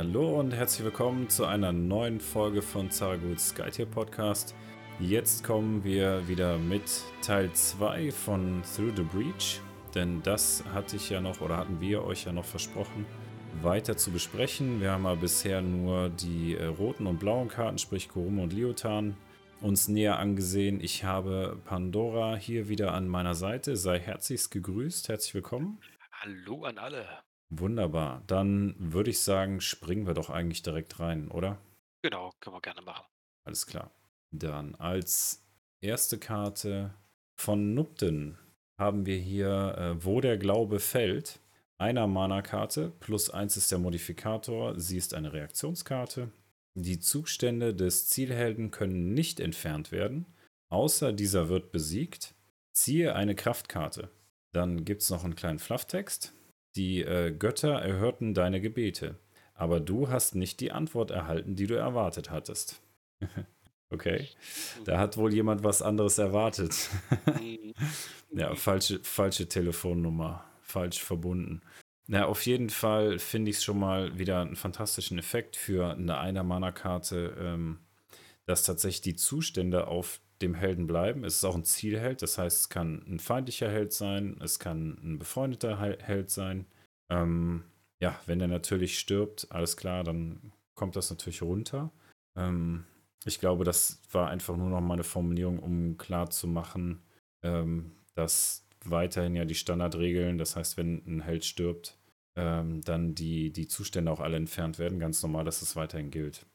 Hallo und herzlich willkommen zu einer neuen Folge von Zaraguts Skytier Podcast. Jetzt kommen wir wieder mit Teil 2 von Through the Breach, denn das hatte ich ja noch oder hatten wir euch ja noch versprochen, weiter zu besprechen. Wir haben ja bisher nur die äh, roten und blauen Karten, sprich Kurume und Liotan, uns näher angesehen. Ich habe Pandora hier wieder an meiner Seite. Sei herzlichst gegrüßt, herzlich willkommen. Hallo an alle. Wunderbar. Dann würde ich sagen, springen wir doch eigentlich direkt rein, oder? Genau, können wir gerne machen. Alles klar. Dann als erste Karte von Nupten haben wir hier, äh, wo der Glaube fällt. Einer Mana-Karte, plus eins ist der Modifikator, sie ist eine Reaktionskarte. Die Zustände des Zielhelden können nicht entfernt werden, außer dieser wird besiegt. Ziehe eine Kraftkarte. Dann gibt es noch einen kleinen Flufftext. Die äh, Götter erhörten deine Gebete, aber du hast nicht die Antwort erhalten, die du erwartet hattest. okay, da hat wohl jemand was anderes erwartet. Mhm. ja, falsche, falsche Telefonnummer, falsch verbunden. Na, auf jeden Fall finde ich es schon mal wieder einen fantastischen Effekt für eine Einer-Mana-Karte, ähm, dass tatsächlich die Zustände auf dem Helden bleiben. Es ist auch ein Zielheld, das heißt, es kann ein feindlicher Held sein, es kann ein befreundeter Hel- Held sein. Ähm, ja, wenn er natürlich stirbt, alles klar, dann kommt das natürlich runter. Ähm, ich glaube, das war einfach nur noch mal eine Formulierung, um klar zu machen, ähm, dass weiterhin ja die Standardregeln, das heißt, wenn ein Held stirbt, ähm, dann die, die Zustände auch alle entfernt werden. Ganz normal, dass es weiterhin gilt.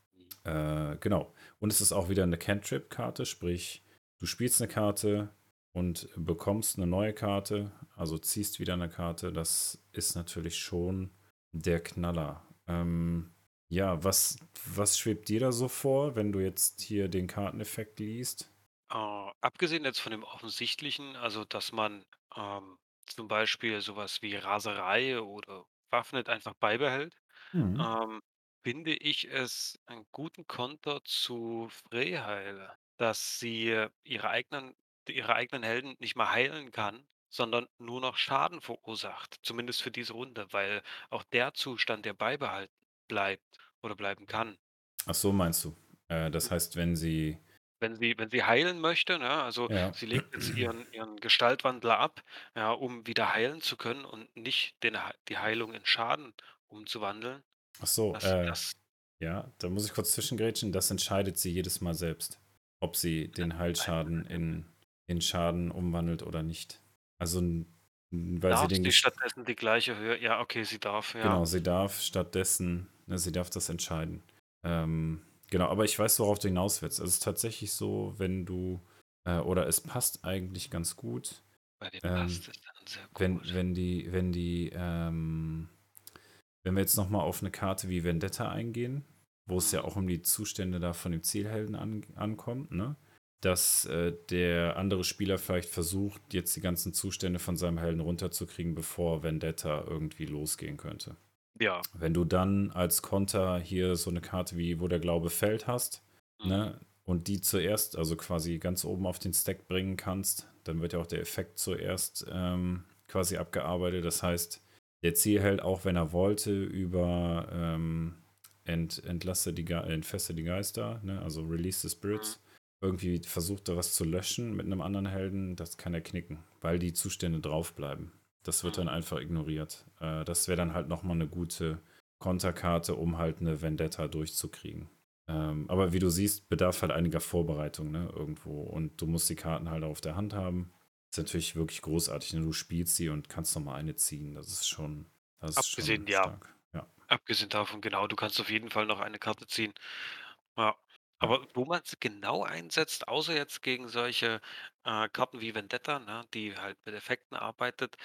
Äh, genau. Und es ist auch wieder eine Cantrip-Karte, sprich, du spielst eine Karte und bekommst eine neue Karte, also ziehst wieder eine Karte. Das ist natürlich schon der Knaller. Ähm, ja, was, was schwebt dir da so vor, wenn du jetzt hier den Karteneffekt liest? Äh, abgesehen jetzt von dem Offensichtlichen, also dass man ähm, zum Beispiel sowas wie Raserei oder Waffnet einfach beibehält, Mhm. ähm, finde ich es einen guten Konter zu Freyheil, dass sie ihre eigenen, ihre eigenen Helden nicht mehr heilen kann, sondern nur noch Schaden verursacht. Zumindest für diese Runde, weil auch der Zustand, der beibehalten bleibt oder bleiben kann. Ach so, meinst du? Äh, das heißt, wenn sie. Wenn sie wenn sie heilen möchte, ne, also Ja. sie legt jetzt ihren ihren Gestaltwandler ab, ja, um wieder heilen zu können und nicht den die Heilung in Schaden umzuwandeln. Ach so, Das äh, das ja, da muss ich kurz zwischengrätschen. Das entscheidet sie jedes Mal selbst, ob sie den Heilschaden in, in Schaden umwandelt oder nicht. Also, weil sie darf den. sie stattdessen die gleiche Höhe ja, okay, sie darf, Genau, ja. sie darf stattdessen, ne, sie darf das entscheiden. Ähm, genau, aber ich weiß, worauf du hinaus willst. Es ist tatsächlich so, wenn du, äh, oder es passt eigentlich ganz gut, Bei dem ähm, passt es dann sehr wenn, gut. wenn die, wenn die, ähm, wenn wir jetzt nochmal auf eine Karte wie Vendetta eingehen, wo es ja auch um die Zustände da von dem Zielhelden an, ankommt, ne? Dass äh, der andere Spieler vielleicht versucht, jetzt die ganzen Zustände von seinem Helden runterzukriegen, bevor Vendetta irgendwie losgehen könnte. Ja. Wenn du dann als Konter hier so eine Karte wie Wo der Glaube fällt hast, Mhm. ne, und die zuerst, also quasi ganz oben auf den Stack bringen kannst, dann wird ja auch der Effekt zuerst ähm, quasi abgearbeitet. Das heißt, der Zielheld, auch wenn er wollte, über ähm, ent, entlasse die, Ge- entfesse die Geister, ne, also Release the Spirits, irgendwie versucht er was zu löschen mit einem anderen Helden, das kann er knicken, weil die Zustände draufbleiben. Das wird dann einfach ignoriert. Äh, das wäre dann halt nochmal eine gute Konterkarte, um halt eine Vendetta durchzukriegen. Ähm, aber wie du siehst, bedarf halt einiger Vorbereitung, ne, irgendwo. Und du musst die Karten halt auf der Hand haben. Ist natürlich wirklich großartig. Ne? Du spielst sie und kannst nochmal eine ziehen. Das ist schon, das ist Abgesehen, schon ja. Ja. Abgesehen davon, genau, du kannst auf jeden Fall noch eine Karte ziehen. Ja. Aber wo man sie genau einsetzt, außer jetzt gegen solche, äh, Karten wie Vendetta, ne, die halt mit Effekten arbeitet,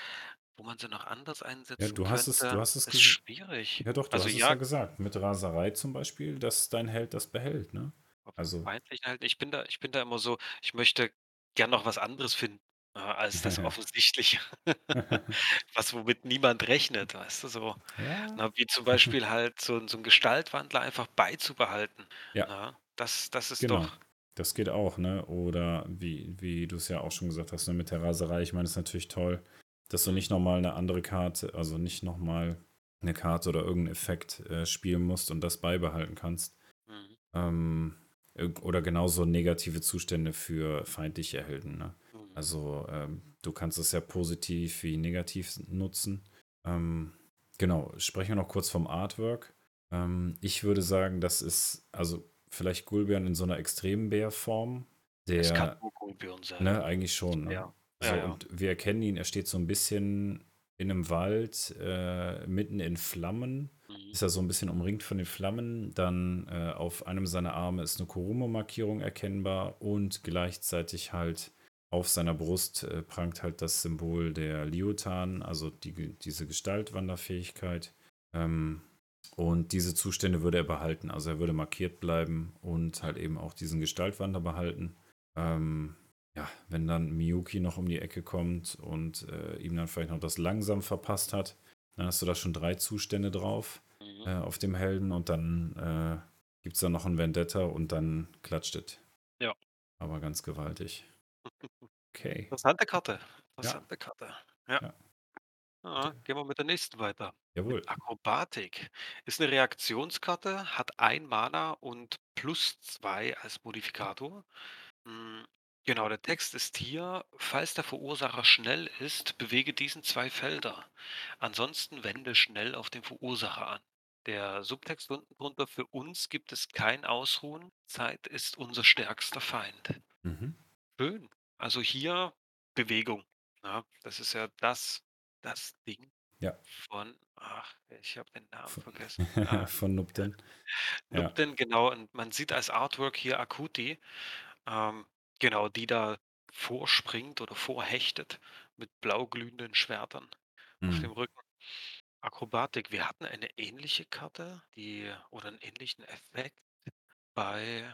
wo man sie noch anders Ja, einsetzen du hast es, du hast es ist schwierig. ja doch, du Also hast es ja ja, gesagt. Mit Raserei zum Beispiel, dass dein Held das behält, ne? Also, feindlichen halt ich bin da ich bin da immer so, ich möchte gern noch was anderes finden, äh, als das Offensichtliche, was womit niemand rechnet, weißt du, so. ja. Na, wie zum Beispiel halt so 'n so 'n Gestaltwandler einfach beizubehalten, Ja, ne? Das das ist genau. doch Das geht auch, ne? Oder wie, wie du es ja auch schon gesagt hast, ne, mit der Raserei, ich meine, es ist natürlich toll, dass du nicht nochmal eine andere Karte, also nicht nochmal eine Karte oder irgendeinen Effekt äh, spielen musst und das beibehalten kannst. Mhm. Ähm, äh, oder genauso negative Zustände für feindliche Helden. Ne? Also ähm, du kannst es ja positiv wie negativ nutzen. Ähm, genau, sprechen wir noch kurz vom Artwork. Ähm, ich würde sagen, das ist also vielleicht Gulbian in so einer extremen Bärform. Es kann Der, nur Gullbjörn sein. ne, eigentlich schon, ne? Ja. So, Ja, ja. und wir erkennen ihn, er steht so ein bisschen in einem Wald, äh, mitten in Flammen. Mhm. Ist er so ein bisschen umringt von den Flammen. Dann äh, auf einem seiner Arme ist eine Kurumo-Markierung erkennbar und gleichzeitig halt auf seiner Brust äh, prangt halt das Symbol der Liotan, also die, diese Gestaltwanderfähigkeit. Ähm, und diese Zustände würde er behalten. Also er würde markiert bleiben und halt eben auch diesen Gestaltwander behalten. Ähm, ja, wenn dann Miyuki noch um die Ecke kommt und äh, ihm dann vielleicht noch das langsam verpasst hat, dann hast du da schon drei Zustände drauf Mhm. äh, auf dem Helden und dann äh, gibt es da noch ein Vendetta und dann klatscht es. Ja. Aber ganz gewaltig. Okay. Interessante Karte. Interessante Karte. Ja. Ja. Ja, gehen wir mit der nächsten weiter. Jawohl. Akrobatik ist eine Reaktionskarte, hat ein Mana und plus zwei als Modifikator. Hm, genau, der Text ist hier: „Falls der Verursacher schnell ist, bewege diesen 2 Felder. Ansonsten wende schnell auf den Verursacher an.“ Der Subtext unten drunter: „Für uns gibt es kein Ausruhen. Zeit ist unser stärkster Feind.“ Mhm. Schön. Also hier Bewegung, ja? Das ist ja das das Ding Ja. von ach, ich habe den Namen Von, vergessen. Ah, von Nupten. Ja. Nupten, genau. Und man sieht als Artwork hier Akuti, ähm, genau, die da vorspringt oder vorhechtet mit blau glühenden Schwertern auf dem Mhm. Rücken. Akrobatik, wir hatten eine ähnliche Karte, die oder einen ähnlichen Effekt bei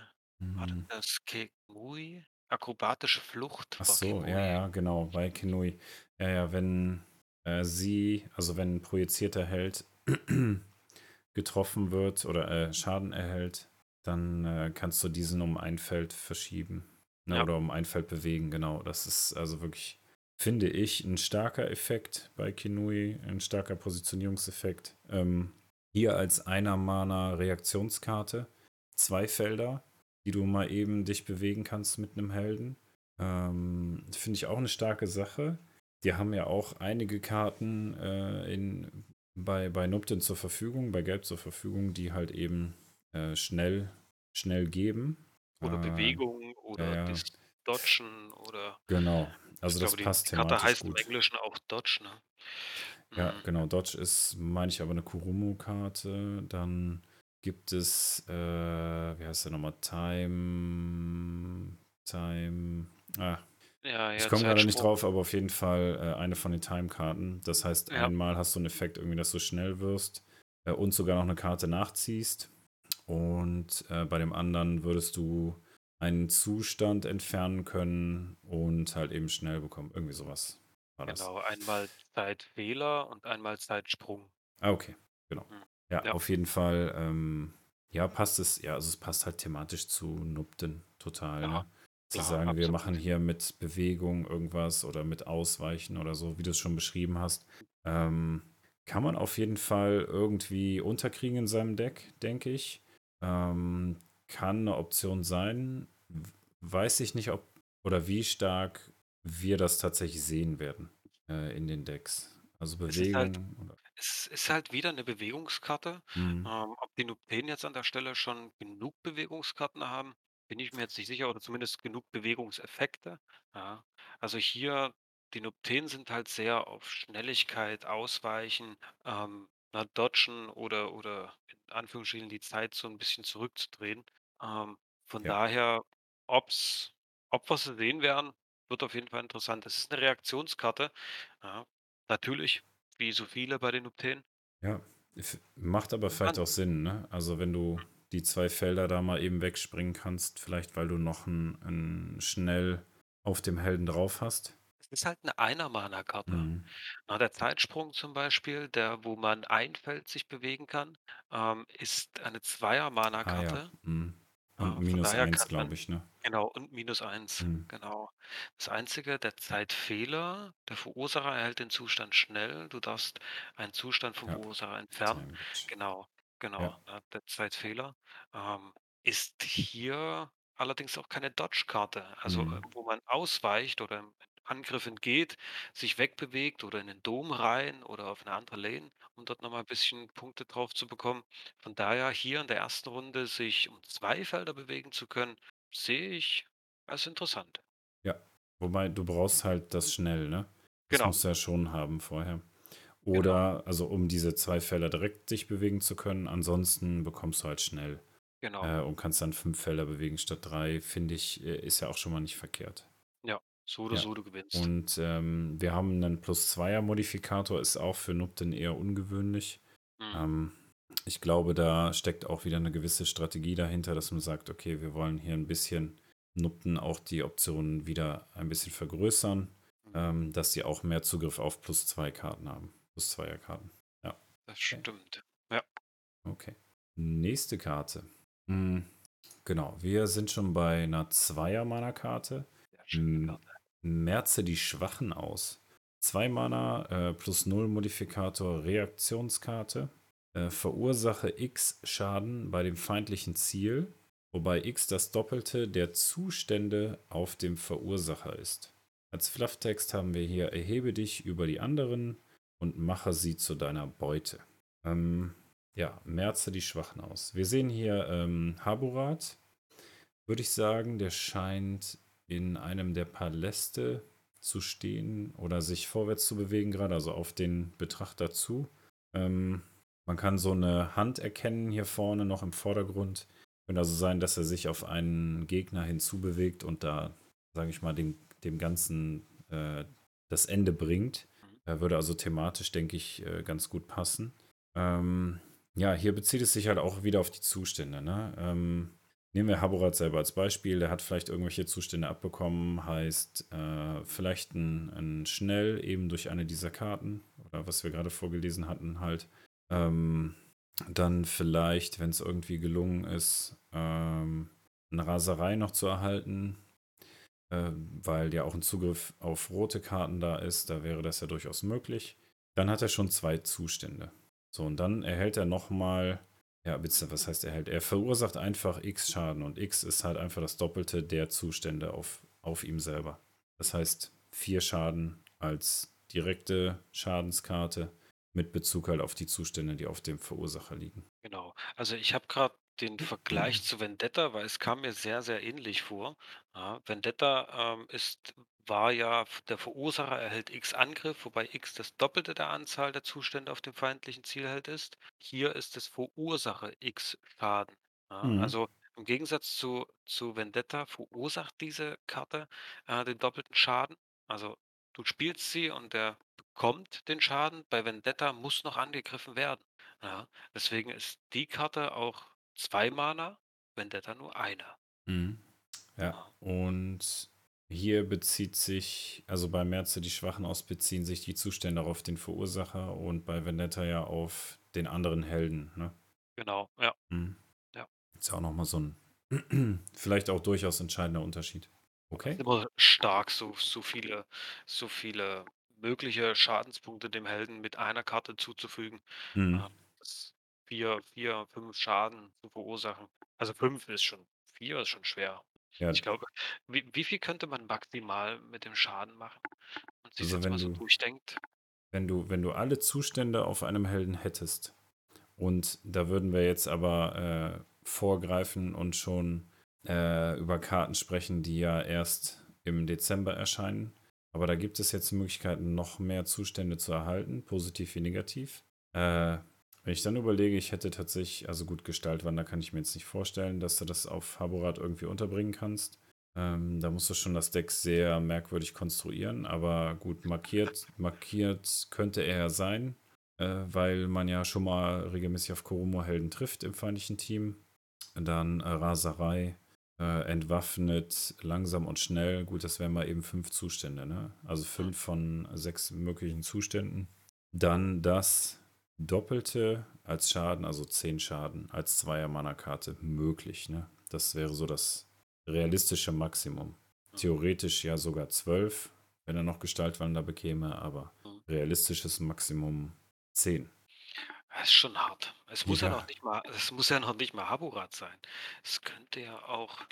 war denn Mhm. das Kegmui? Akrobatische Flucht Ach war so, ja, ja, genau, bei Kenui. Ja, ja, wenn äh, sie, also wenn ein projizierter Held getroffen wird oder äh, Schaden erhält, dann äh, kannst du diesen um ein Feld verschieben. Ne, Ja. Oder um ein Feld bewegen, genau. Das ist also wirklich, finde ich, ein starker Effekt bei Kinui, ein starker Positionierungseffekt. Ähm, hier als einer Mana Reaktionskarte, zwei Felder, die du mal eben dich bewegen kannst mit einem Helden. Ähm, finde ich auch eine starke Sache. Die haben ja auch einige Karten äh, in, bei, bei Nupten zur Verfügung, bei Gelb zur Verfügung, die halt eben äh, schnell, schnell geben. Oder Äh, Bewegung oder ja. Dodgen oder Genau. Also das glaube, die passt die Karte thematisch heißt im gut. Englischen auch Dodge, ne? Ja, Mhm. genau. Dodge ist, meine ich, aber eine Kurumo-Karte. Dann gibt es, äh, wie heißt der nochmal? Time. Time. Ah, Ja, ich ja, komme gerade nicht drauf, aber auf jeden Fall äh, eine von den Time-Karten. Das heißt, Ja. einmal hast du einen Effekt, irgendwie, dass du schnell wirst äh, und sogar noch eine Karte nachziehst. Und äh, bei dem anderen würdest du einen Zustand entfernen können und halt eben schnell bekommen. Irgendwie sowas war das. Genau, einmal Zeitfehler und einmal Zeitsprung. Ah, okay, genau. Mhm. Ja, Ja. auf jeden Fall, ähm, ja, passt es, ja, also es passt halt thematisch zu Nupten total, Ja, ne? Zu klar, sagen, wir absolut. machen hier mit Bewegung irgendwas oder mit Ausweichen oder so, wie du es schon beschrieben hast. Ähm, kann man auf jeden Fall irgendwie unterkriegen in seinem Deck, denke ich. Ähm, kann eine Option sein. Weiß ich nicht, ob oder wie stark wir das tatsächlich sehen werden äh, in den Decks. Also Es ist halt Bewegung oder. Es ist halt wieder 'ne Bewegungskarte. Mhm. Ähm, ob die Nupten jetzt an der Stelle schon genug Bewegungskarten haben, bin ich mir jetzt nicht sicher oder zumindest genug Bewegungseffekte, ja. Also hier die Nupten sind halt sehr auf Schnelligkeit, Ausweichen, ähm, na, Dodgen oder oder in Anführungsstrichen die Zeit so 'n bisschen zurückzudrehen. Ähm, von Ja. daher, ob's ob wir sie sehen werden, wird auf jeden Fall interessant. Es ist 'ne Reaktionskarte, ja. Natürlich, wie so viele bei den Nupten. Ja, macht aber vielleicht auch Sinn, ne? Also, wenn du die 2 Felder da mal eben wegspringen kannst, vielleicht weil du noch 'n 'n schnell auf dem Helden drauf hast. es ist halt 'ne Einer-Mana-Karte. Mhm. Na, der Zeitsprung zum Beispiel, der wo man ein Feld sich bewegen kann, ähm, ist eine Ah ja, Zweier-Mana-Karte. mhm. Und Äh, von minus daher 1, kann man glaube ich, ne? genau, und -1, Mhm. genau. Das Einzige, der Zeitfehler, der Verursacher erhält den Zustand schnell. Du darfst einen Zustand vom Ja, Verursacher entfernen. Genau, genau, Ja. ne, der Zeitfehler, ähm, ist hier allerdings auch keine Dodge-Karte, also, äh, Mhm. wo man ausweicht oder 'm Angriff entgeht, sich wegbewegt oder in den Dom rein oder auf 'ne andere Lane, um dort noch mal 'n bisschen Punkte drauf zu bekommen. Von daher hier in der ersten Runde sich um 2 Felder bewegen zu können, sehe ich als interessant. Ja, wobei du brauchst halt das schnell, ne? Das Genau. musst du ja schon haben vorher. Genau. Oder also, um diese 2 Felder direkt dich bewegen zu können. Ansonsten bekommst du halt schnell, Genau. äh, und kannst dann 5 Felder bewegen statt 3, finde ich, äh, ist ja auch schon mal nicht verkehrt. Ja, so oder Ja, so, du gewinnst. und, ähm, wir haben 'nen Plus-2er-Modifikator, ist auch für Nupten eher ungewöhnlich. Mhm. Ähm, ich glaube, da steckt auch wieder 'ne gewisse Strategie dahinter, dass man sagt: „Okay, wir wollen hier 'n bisschen Nupten auch die Optionen wieder ein bisschen vergrößern, Mhm. ähm, dass sie auch mehr Zugriff auf Plus-2-Karten haben, Plus-2er-Karten.“ Ja. Das stimmt, ja. Okay. Nächste Karte. Hm, genau, wir sind schon bei 'ner Zweier-Mana-Karte. Sehr schöne M Karte. Merze die Schwachen aus. 2 Mana, äh, +0 Modifikator, Reaktionskarte. Äh, verursache X Schaden bei dem feindlichen Ziel, wobei X das Doppelte der Zustände auf dem Verursacher ist. Als Flufftext haben wir hier: „Erhebe dich über die anderen und mache sie zu deiner Beute.“ Ähm, ja, merze die Schwachen aus. Wir sehen hier, ähm, Haburat, würde ich sagen, der scheint in einem der Paläste zu stehen oder sich vorwärts zu bewegen grade, also auf den Betrachter zu. Ähm, man kann so 'ne Hand erkennen hier vorne noch im Vordergrund. Könnte also sein, dass er sich auf einen Gegner hinzubewegt und da, sage ich mal, dem dem Ganzen, äh, das Ende bringt. Mhm. Er würde also thematisch, denke ich, äh, ganz gut passen. Ähm, ja, hier bezieht es sich halt auch wieder auf die Zustände, ne? Ähm, nehmen wir Haburat selber als Beispiel. Der hat vielleicht irgendwelche Zustände abbekommen, heißt, äh, vielleicht 'n 'n Schnell eben durch eine dieser Karten oder was wir grade vorgelesen hatten halt. Ähm, dann vielleicht, wenn's irgendwie gelungen ist, ähm, 'ne Raserei noch zu erhalten, äh, weil ja auch 'n Zugriff auf rote Karten da ist, da wäre das ja durchaus möglich. Dann hat er schon 2 Zustände. So, und dann erhält er noch mal ja, bezieh was heißt erhält? Er verursacht einfach X Schaden und X ist halt einfach das Doppelte der Zustände auf auf ihm selber. Das heißt, 4 Schaden als direkte Schadenskarte mit Bezug halt auf die Zustände, die auf dem Verursacher liegen. Genau. Also, ich habe grad den Vergleich zu Vendetta, weil es kam mir sehr, sehr ähnlich vor. Ja, Vendetta, ähm, ist war ja f der Verursacher erhält X Angriff, wobei X das Doppelte der Anzahl der Zustände auf dem feindlichen Zielheld ist. Hier ist es Verursacher X Schaden, ja? Mhm. Also, im Gegensatz zu zu Vendetta verursacht diese Karte, äh, den doppelten Schaden. Also, du spielst sie und er bekommt den Schaden. Bei Vendetta muss noch angegriffen werden, ja? Deswegen ist die Karte auch 2 Mana, Vendetta nur 1. Mhm. Ja, Ja. und hier bezieht sich also, bei Merze die Schwachen aus beziehen sich die Zustände auf den Verursacher und bei Vendetta ja auf den anderen Helden, ne? Genau, ja. Mhm. Ja. Ist auch noch mal so 'n vielleicht auch durchaus entscheidender Unterschied. Ist Okay. immer stark, so so viele so viele mögliche Schadenspunkte dem Helden mit einer Karte zuzufügen. Mhm. Ja, das 4 4, 5 Schaden zu verursachen. Also, 5 ist schon 4 ist schon schwer. Ja. Ich glaube wie wie viel könnte man maximal mit dem Schaden machen, wenn man sich's Also, jetzt wenn mal so du durchdenkt? wenn du wenn du alle Zustände auf einem Helden hättest und da würden wir jetzt aber, äh, vorgreifen und schon, äh, über Karten sprechen, die ja erst im Dezember erscheinen. Aber da gibt es jetzt Möglichkeiten, noch mehr Zustände zu erhalten, positiv wie negativ. Äh, wenn ich dann überlege, ich hätte tatsächlich also, gut, Gestaltwandler kann ich mir jetzt nicht vorstellen, dass du das auf Haburat irgendwie unterbringen kannst. Ähm, da musst du schon das Deck sehr merkwürdig konstruieren, aber gut, markiert markiert könnte er ja sein, äh, weil man ja schon mal regelmäßig auf Koromo-Helden trifft im feindlichen Team. Dann, äh, Raserei, äh, entwaffnet, langsam und schnell. Gut, das wären mal eben 5 Zustände, ne? Also. 5 von 6 möglichen Zuständen. Dann das Doppelte als Schaden, also 10 Schaden als Zweier-Mana-Karte möglich, ne? Das wäre so das realistische Maximum. Theoretisch ja sogar 12, wenn er noch Gestaltwander bekäme, aber Mhm. realistisches Maximum 10. Das ist schon hart. Es muss ja Ja. noch nicht mal es muss ja noch nicht mal Haburat sein. Es könnte ja auch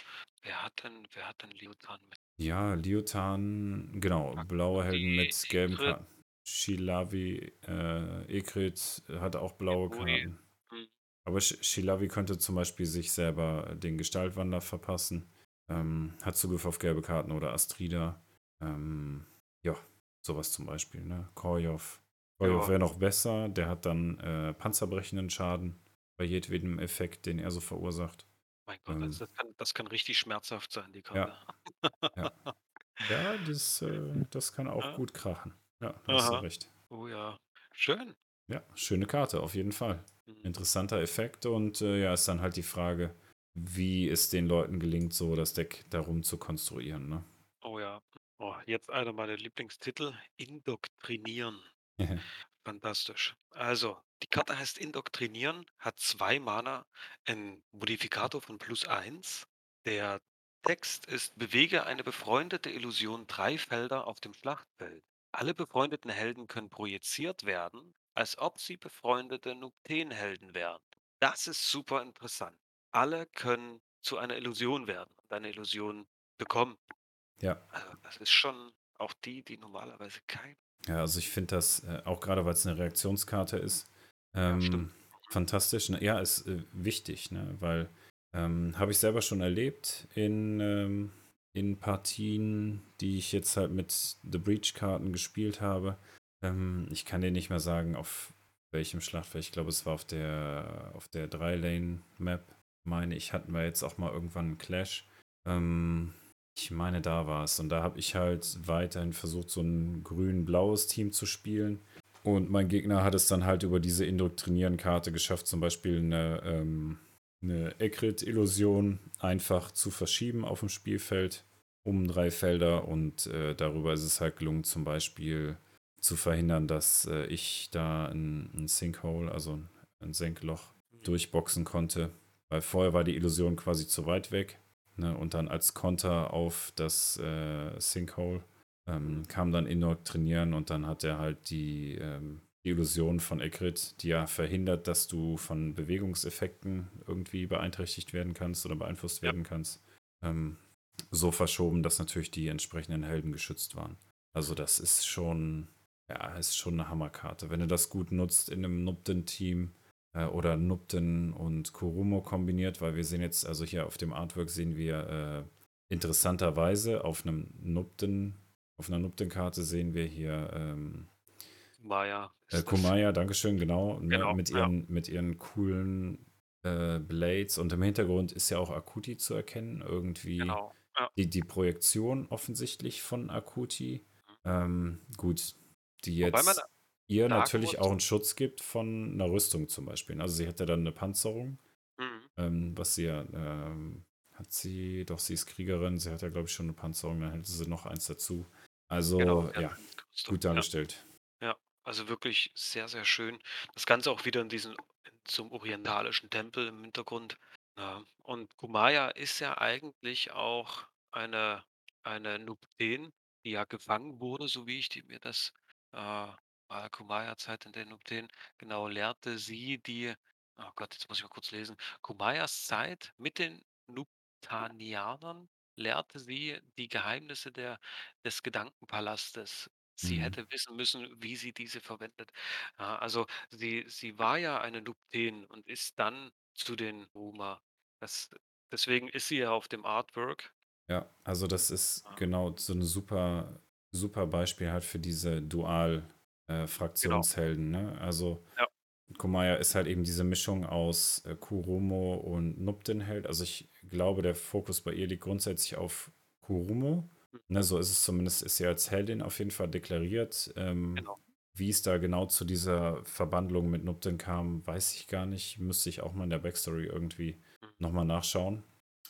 wer hat denn wer hat denn Liotan mit? Ja, Liotan, genau, blaue Helden mit gelben. Karten. Shilavi, äh, Ekrit hat auch blaue. Karten. Mhm. Aber Sh- Shilavi könnte zum Beispiel sich selber den Gestaltwander verpassen. Ähm, hat Zugriff auf gelbe Karten oder Astrida. Ähm, ja, sowas zum Beispiel. Ne? Korjov. Korjov Ja. wäre noch besser. Der hat dann äh, panzerbrechenden Schaden bei jedem Effekt, den er so verursacht. Mein Gott, Ähm. das das kann das kann richtig schmerzhaft sein, die Karte. Ja, das, äh, das kann auch Ja. gut krachen. Ja, da hast du recht. Oh ja, schön. Ja, schöne Karte, auf jeden Fall. Mhm. Interessanter Effekt und äh, ja, ist dann halt die Frage, wie es den Leuten gelingt, so das Deck darum zu konstruieren. Ne? Oh ja. Oh, jetzt einer meiner Lieblingstitel, Indoktrinieren. Fantastisch. Also, die Karte heißt Indoktrinieren, hat zwei Mana, ein Modifikator von plus eins. Der Text ist, bewege eine befreundete Illusion drei Felder auf dem Schlachtfeld. Alle befreundeten Helden können projiziert werden, als ob sie befreundete Nupten-Helden wären. Das ist super interessant. Alle können zu einer Illusion werden und eine Illusion bekommen. Ja. Also, das ist schon auch die, die normalerweise kein Ja, also ich finde das, äh, auch gerade weil es eine Reaktionskarte ist, Ja, ähm, stimmt. fantastisch. Ne? Ja, ist äh, wichtig, ne? weil ähm, habe ich selber schon erlebt in, ähm, in Partien, die ich jetzt halt mit The Breach-Karten gespielt habe. Ähm, ich kann dir nicht mehr sagen, auf welchem Schlachtfeld. Ich glaube, es war auf der, auf der 3-Lane-Map, meine ich, hatten wir jetzt auch mal irgendwann einen Clash. Ähm, ich meine, da war es. Und da habe ich halt weiterhin versucht, so ein grün-blaues Team zu spielen. Und mein Gegner hat es dann halt über diese Indoktrinieren-Karte geschafft, zum Beispiel eine, ähm, eine Ekrit-Illusion einfach zu verschieben auf dem Spielfeld um drei Felder. Und äh, darüber ist es halt gelungen, zum Beispiel zu verhindern, dass äh, ich da ein, ein Sinkhole, also ein Senkloch, durchboxen konnte. Weil vorher war die Illusion quasi zu weit weg. Ne? Und dann als Konter auf das äh, Sinkhole ähm, kam dann Indoktrinieren und dann hat er halt die, ähm, die Illusion von Ekrit, die ja verhindert, dass du von Bewegungseffekten irgendwie beeinträchtigt werden kannst oder beeinflusst Ja. werden kannst, ähm, so verschoben, dass natürlich die entsprechenden Helden geschützt waren. Also das ist schon, ja, ist schon eine Hammerkarte. Wenn du das gut nutzt in einem Nupten-Team äh, oder Nupten und Kurumo kombiniert, weil wir sehen jetzt, also hier auf dem Artwork sehen wir äh, interessanterweise auf einem Nupten, auf einer Nupten-Karte sehen wir hier ähm, Maya. äh. Kumaya, Dankeschön, genau, ne, Genau, mit, ja. ihren, mit ihren coolen äh, Blades und im Hintergrund ist ja auch Akuti zu erkennen, irgendwie Genau. Ja. die, die Projektion offensichtlich von Akuti. Ähm, gut, die Wobei man jetzt ihr natürlich auch einen Schutz gibt von einer Rüstung zum Beispiel. Also sie hat ja dann eine Panzerung, Mhm. ähm, was sie ja, ähm, hat sie, doch sie ist Kriegerin, sie hat ja glaube ich schon eine Panzerung, dann hätte sie noch eins dazu. Also Genau, ja, Rüstung, gut dargestellt. Also wirklich sehr, sehr schön. Das Ganze auch wieder in diesen zum orientalischen Tempel im Hintergrund. Ja. Und Kumaya ist ja eigentlich auch eine, eine Nupten, die ja gefangen wurde, so wie ich die, mir das äh, Kumaya-Zeit in der Nupten, genau lehrte sie die, oh Gott, jetzt muss ich mal kurz lesen, Kumayas Zeit mit den Nuptanianern lehrte sie die Geheimnisse der, des Gedankenpalastes. Sie Mhm. hätte wissen müssen, wie sie diese verwendet. Ja, also sie, sie war ja eine Nupten und ist dann zu den Ruma. Das, deswegen ist sie ja auf dem Artwork. Ja, also das ist genau so ein super, super Beispiel halt für diese Dual-Fraktionshelden. Ne? Also Ja. Kumaya ist halt eben diese Mischung aus äh, Kurumo und Nupten-Held. Also ich glaube, der Fokus bei ihr liegt grundsätzlich auf Kurumo. Ne, so ist es zumindest, ist sie als Heldin auf jeden Fall deklariert. Ähm, Genau. Wie es da genau zu dieser Verbandlung mit Nupten kam, weiß ich gar nicht. Müsste ich auch mal in der Backstory irgendwie Mhm. nochmal nachschauen.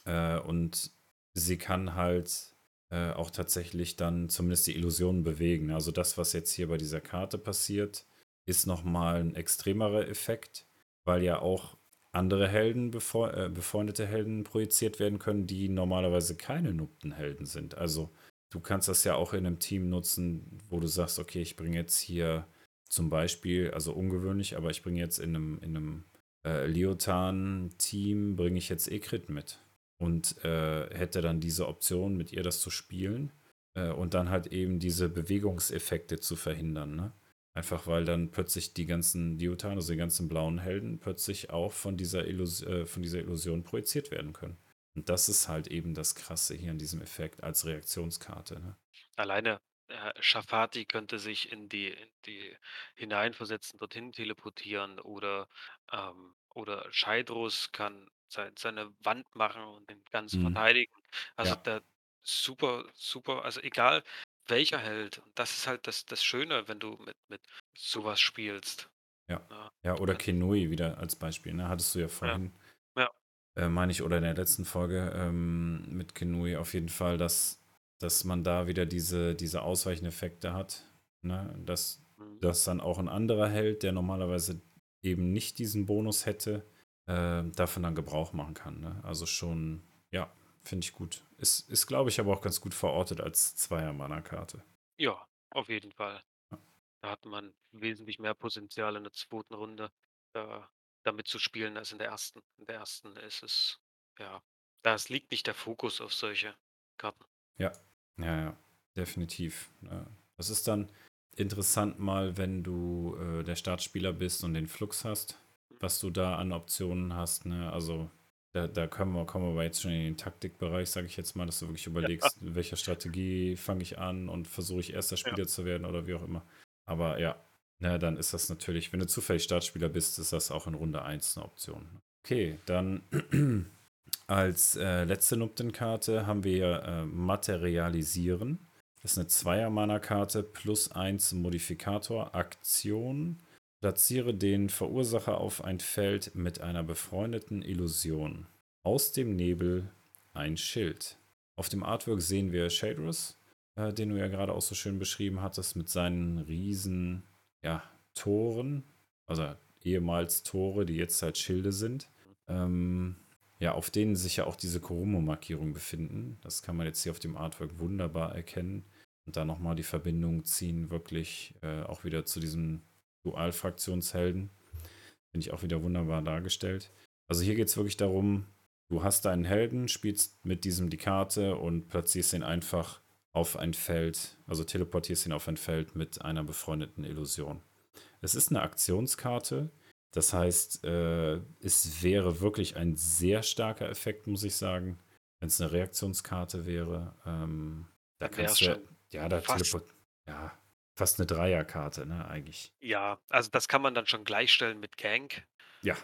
Äh, und sie kann halt äh, auch tatsächlich dann zumindest die Illusionen bewegen. Also das, was jetzt hier bei dieser Karte passiert, ist nochmal ein extremerer Effekt, weil ja auch andere Helden, äh, befreundete Helden projiziert werden können, die normalerweise keine Nuptenhelden sind. Also du kannst das ja auch in einem Team nutzen, wo du sagst, okay, ich bringe jetzt hier zum Beispiel, also ungewöhnlich, aber ich bringe jetzt in einem, in einem äh, Liotan-Team, bringe ich jetzt Ekrit mit und äh, hätte dann diese Option, mit ihr das zu spielen äh, und dann halt eben diese Bewegungseffekte zu verhindern. Ne? Einfach weil dann plötzlich die ganzen Diotan, also die ganzen blauen Helden, plötzlich auch von dieser, Illus äh, von dieser Illusion projiziert werden können. Und das ist halt eben das Krasse hier an diesem Effekt als Reaktionskarte. Ne? Alleine äh, Schafati könnte sich in die, in die hineinversetzen, dorthin teleportieren oder, ähm, oder Scheidrus kann sei, seine Wand machen und den ganz Mhm. verteidigen. Also Ja, der super, super, also egal welcher Held. Und das ist halt das, das Schöne, wenn du mit, mit sowas spielst. ja. Ja, Ja, oder Kenui wieder als Beispiel, ne? Hattest du ja ja, vorhin, ja, äh, meine ich, oder in der letzten Folge ähm, mit Kenui auf jeden Fall, dass, dass man da wieder diese, diese Ausweicheneffekte hat. Ne? Dass, mhm. dass dann auch ein anderer Held, der normalerweise eben nicht diesen Bonus hätte, äh, davon dann Gebrauch machen kann. Ne? Also schon, ja, finde ich gut. Ist, ist glaube ich, aber auch ganz gut verortet als Zweier-Mana-Karte. ja, auf jeden Fall. Da hat man wesentlich mehr Potenzial in der zweiten Runde, da damit zu spielen als in der ersten. In der ersten ist es ja, da liegt nicht der Fokus auf solche Karten. Ja, ja, ja, definitiv. Das ist dann interessant mal, wenn du äh, der Startspieler bist und den Flux hast, was du da an Optionen hast. Ne? Also da, da kommen, wir, kommen wir aber jetzt schon in den Taktikbereich, sage ich jetzt mal, dass du wirklich Ja, überlegst, in welcher Strategie fange ich an und versuche ich erster ja. Spieler zu werden oder wie auch immer. Aber ja, na, dann ist das natürlich, wenn du zufällig Startspieler bist, ist das auch in Runde 1 eine Option. Okay, dann als äh, letzte Nuptenkarte haben wir äh, Materialisieren. Das ist eine Zweier-Mana-Karte plus 1 Modifikator, Aktion. Platziere den Verursacher auf ein Feld mit einer befreundeten Illusion. Aus dem Nebel ein Schild. Auf dem Artwork sehen wir Shadrus, äh, den du ja gerade auch so schön beschrieben hattest, mit seinen riesen ja, Toren, also ehemals Tore, die jetzt halt Schilde sind. Ähm, ja, auf denen sich ja auch diese Kurumo-Markierungen befinden. Das kann man jetzt hier auf dem Artwork wunderbar erkennen. Und da nochmal die Verbindung ziehen, wirklich äh, auch wieder zu diesem Dual-Fraktionshelden. Finde ich auch wieder wunderbar dargestellt. Also hier geht es wirklich darum, du hast deinen Helden, spielst mit diesem die Karte und platzierst ihn einfach auf ein Feld, also teleportierst ihn auf ein Feld mit einer befreundeten Illusion. Es ist eine Aktionskarte, das heißt, äh, es wäre wirklich ein sehr starker Effekt, muss ich sagen, wenn es eine Reaktionskarte wäre. Ähm, da kannst du, ja- da teleport, ja, fast eine Dreierkarte, ne, eigentlich. ja, also das kann man dann schon gleichstellen mit Gank, Ja,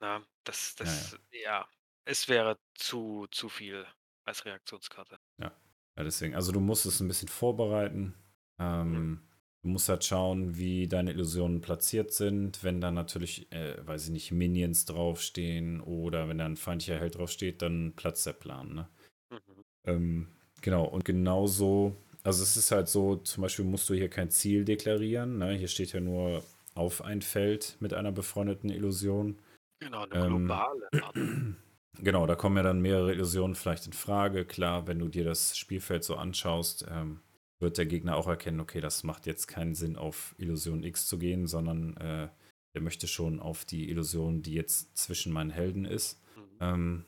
ne? Das ja, ja. das ja, es wäre zu zu viel als Reaktionskarte. Ja, ja deswegen. Also du musst es ein bisschen vorbereiten. Mhm. Ähm, du musst halt schauen, wie deine Illusionen platziert sind. Wenn da natürlich, äh, weiß ich nicht, Minions draufstehen oder wenn da ein feindlicher Held draufsteht, dann platzt der Plan. Ne? Mhm. Ähm, genau, und genauso, also es ist halt so, zum Beispiel musst du hier kein Ziel deklarieren. Ne? Hier steht ja nur auf ein Feld mit einer befreundeten Illusion. Genau, 'ne Ähm, globale. Genau, da kommen ja dann mehrere Illusionen vielleicht in Frage. Klar, wenn du dir das Spielfeld so anschaust, ähm, wird der Gegner auch erkennen, okay, das macht jetzt keinen Sinn, auf Illusion X zu gehen, sondern äh, der möchte schon auf die Illusion, die jetzt zwischen meinen Helden ist. Mhm. Ähm,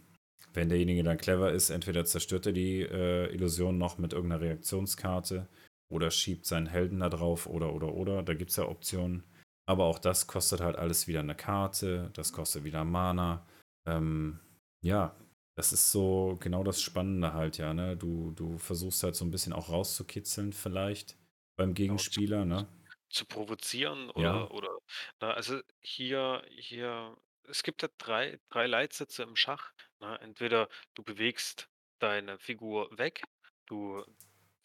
wenn derjenige dann clever ist, entweder zerstört er die äh, Illusion noch mit irgendeiner Reaktionskarte oder schiebt seinen Helden da drauf oder oder oder. Da gibt es ja Optionen. Aber auch das kostet halt alles wieder eine Karte, das kostet wieder Mana. Ähm, ja, das ist so genau das Spannende halt, ja, ne? Du, du versuchst halt so ein bisschen auch rauszukitzeln, vielleicht beim Genau, zu Gegenspieler, ne? zu provozieren Ja. oder oder ne, also hier hier es gibt ja drei drei Leitsätze im Schach, ne? Entweder du bewegst deine Figur weg, du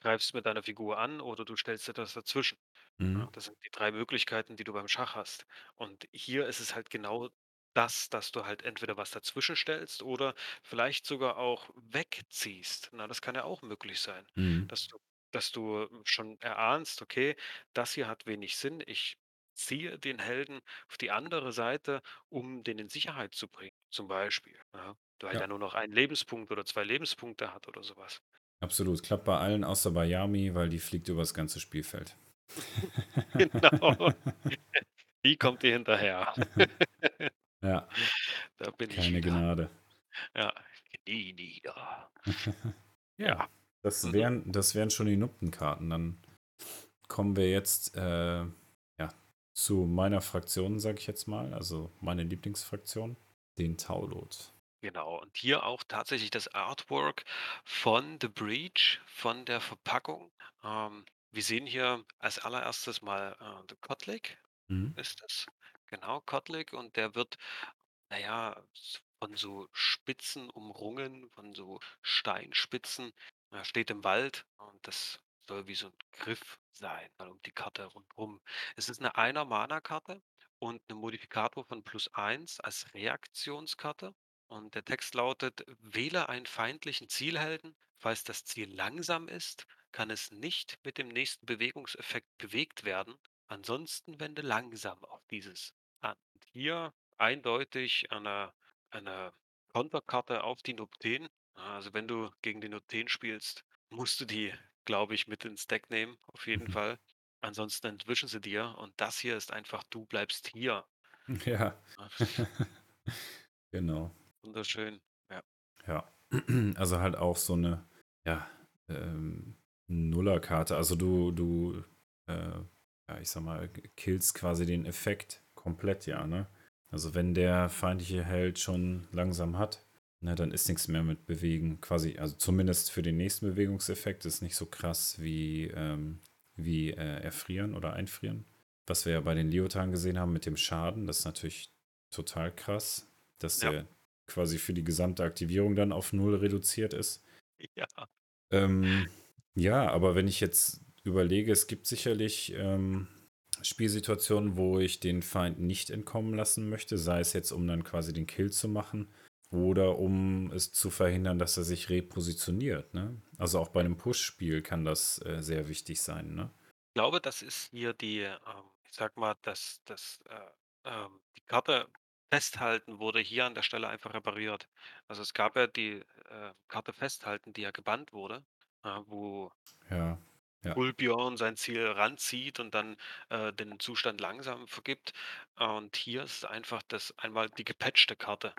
greifst mit deiner Figur an oder du stellst etwas dazwischen. Mhm. Das sind die 3 Möglichkeiten, die du beim Schach hast. Und hier ist es halt genau das, dass du halt entweder was dazwischen stellst oder vielleicht sogar auch wegziehst. Na, das kann ja auch möglich sein, Mhm. dass du dass du schon erahnst: „Okay, das hier hat wenig Sinn. Ich ziehe den Helden auf die andere Seite, um den in Sicherheit zu bringen, zum Beispiel, ja, weil Ja, er nur noch einen Lebenspunkt oder 2 Lebenspunkte hat oder sowas. absolut. Klappt bei allen außer bei Yami, weil die fliegt übers ganze Spielfeld. Genau, die kommt dir hinterher. Ja, Da bin ich keine. Gnade. Ja, Knie nieder. Ja, das mhm, wären, das wären schon die Nuppenkarten. Dann kommen wir jetzt äh, ja, zu meiner Fraktion, sag ich jetzt mal. Also meine Lieblingsfraktion, den Taulot. Genau. Und hier auch tatsächlich das Artwork von The Breach, von der Verpackung. Ähm, wir sehen hier als allererstes mal, äh, The Kotlik Mhm. ist es. Genau, Kotlik und der wird Na ja, s von so Spitzen umrungen, von so Steinspitzen. Er steht im Wald und das soll wie so 'n Griff sein, mal um die Karte rundrum. Es ist 'ne Einer-Mana-Karte und 'ne Modifikator von +1 als Reaktionskarte. Und der Text lautet: „Wähle einen feindlichen Zielhelden. Falls das Ziel langsam ist, kann es nicht mit dem nächsten Bewegungseffekt bewegt werden. Ansonsten wende langsam auf dieses an.“ Und hier eindeutig eine eine Konterkarte auf die Nupten. Also, wenn du gegen die Nupten spielst, musst du die, glaube ich, mit ins Deck nehmen, auf jeden. Fall. Ansonsten entwischen sie dir und das hier ist einfach: „Du bleibst hier.“ Ja, Ne? genau. Wunderschön. Ja, Ja. Also halt auch so eine, ja, ähm, Nullerkarte. Also du, du, äh, ja, ich sag mal, killst quasi den Effekt komplett, ja, ne? Also wenn der feindliche Held schon langsam hat, ne, dann ist nichts mehr mit Bewegen. Quasi, also zumindest für den nächsten Bewegungseffekt ist nicht so krass wie, ähm, wie äh, Erfrieren oder Einfrieren. Was wir ja bei den Leotarden gesehen haben mit dem Schaden, das ist natürlich total krass, dass ja, der quasi für die gesamte Aktivierung dann auf null reduziert ist. ja, Ähm, ja, aber wenn ich jetzt überlege, es gibt sicherlich ähm, Spielsituationen, wo ich den Feind nicht entkommen lassen möchte, sei es jetzt, um dann quasi den Kill zu machen oder um es zu verhindern, dass er sich repositioniert. Ne? Also auch bei einem Push-Spiel kann das äh, sehr wichtig sein. Ne? Ich glaube, das ist hier die, ähm ich sage mal, das das, äh, ähm die Karte Festhalten wurde hier an der Stelle einfach repariert. Also, es gab ja die, äh, Karte Festhalten, die ja gebannt wurde, äh, wo Ja, ja. Ulbjorn sein Ziel ranzieht und dann, äh, den Zustand langsam vergibt. Und hier ist einfach das einmal die gepatchte Karte,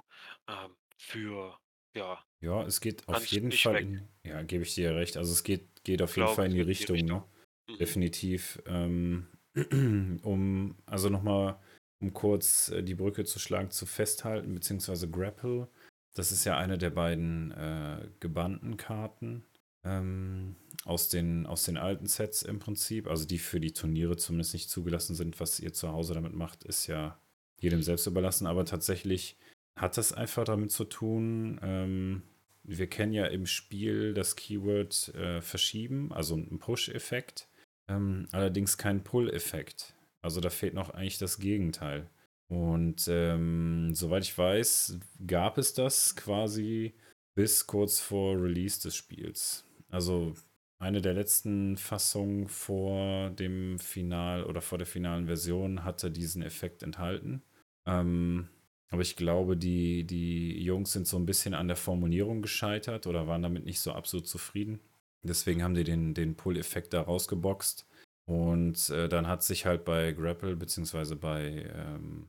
ähm, für ja, Ja, es geht auf jeden nicht Fall weg. in, ja, gebe ich dir recht. Also es geht, geht auf jeden glaube, Fall in die in die Richtung, ne? Mhm. Definitiv. Ähm, um, also nochmal, um kurz äh, die Brücke zu schlagen, zu festhalten, beziehungsweise Grapple. Das ist ja eine der beiden äh, gebannten Karten ähm, aus, den, aus den alten Sets im Prinzip. Also die für die Turniere zumindest nicht zugelassen sind. Was ihr zu Hause damit macht, ist ja jedem selbst überlassen. Aber tatsächlich hat das einfach damit zu tun, ähm, wir kennen ja im Spiel das Keyword äh, verschieben, also ein Push-Effekt. Ähm, allerdings kein Pull-Effekt. Also da fehlt noch eigentlich das Gegenteil. Und ähm, soweit ich weiß, gab es das quasi bis kurz vor Release des Spiels. Also eine der letzten Fassungen vor dem Final oder vor der finalen Version hatte diesen Effekt enthalten. Ähm, aber ich glaube, die, die Jungs sind so ein bisschen an der Formulierung gescheitert oder waren damit nicht so absolut zufrieden. Deswegen haben die den, den Pull-Effekt da rausgeboxt. Und äh, dann hat sich halt bei Grapple, beziehungsweise bei, ähm,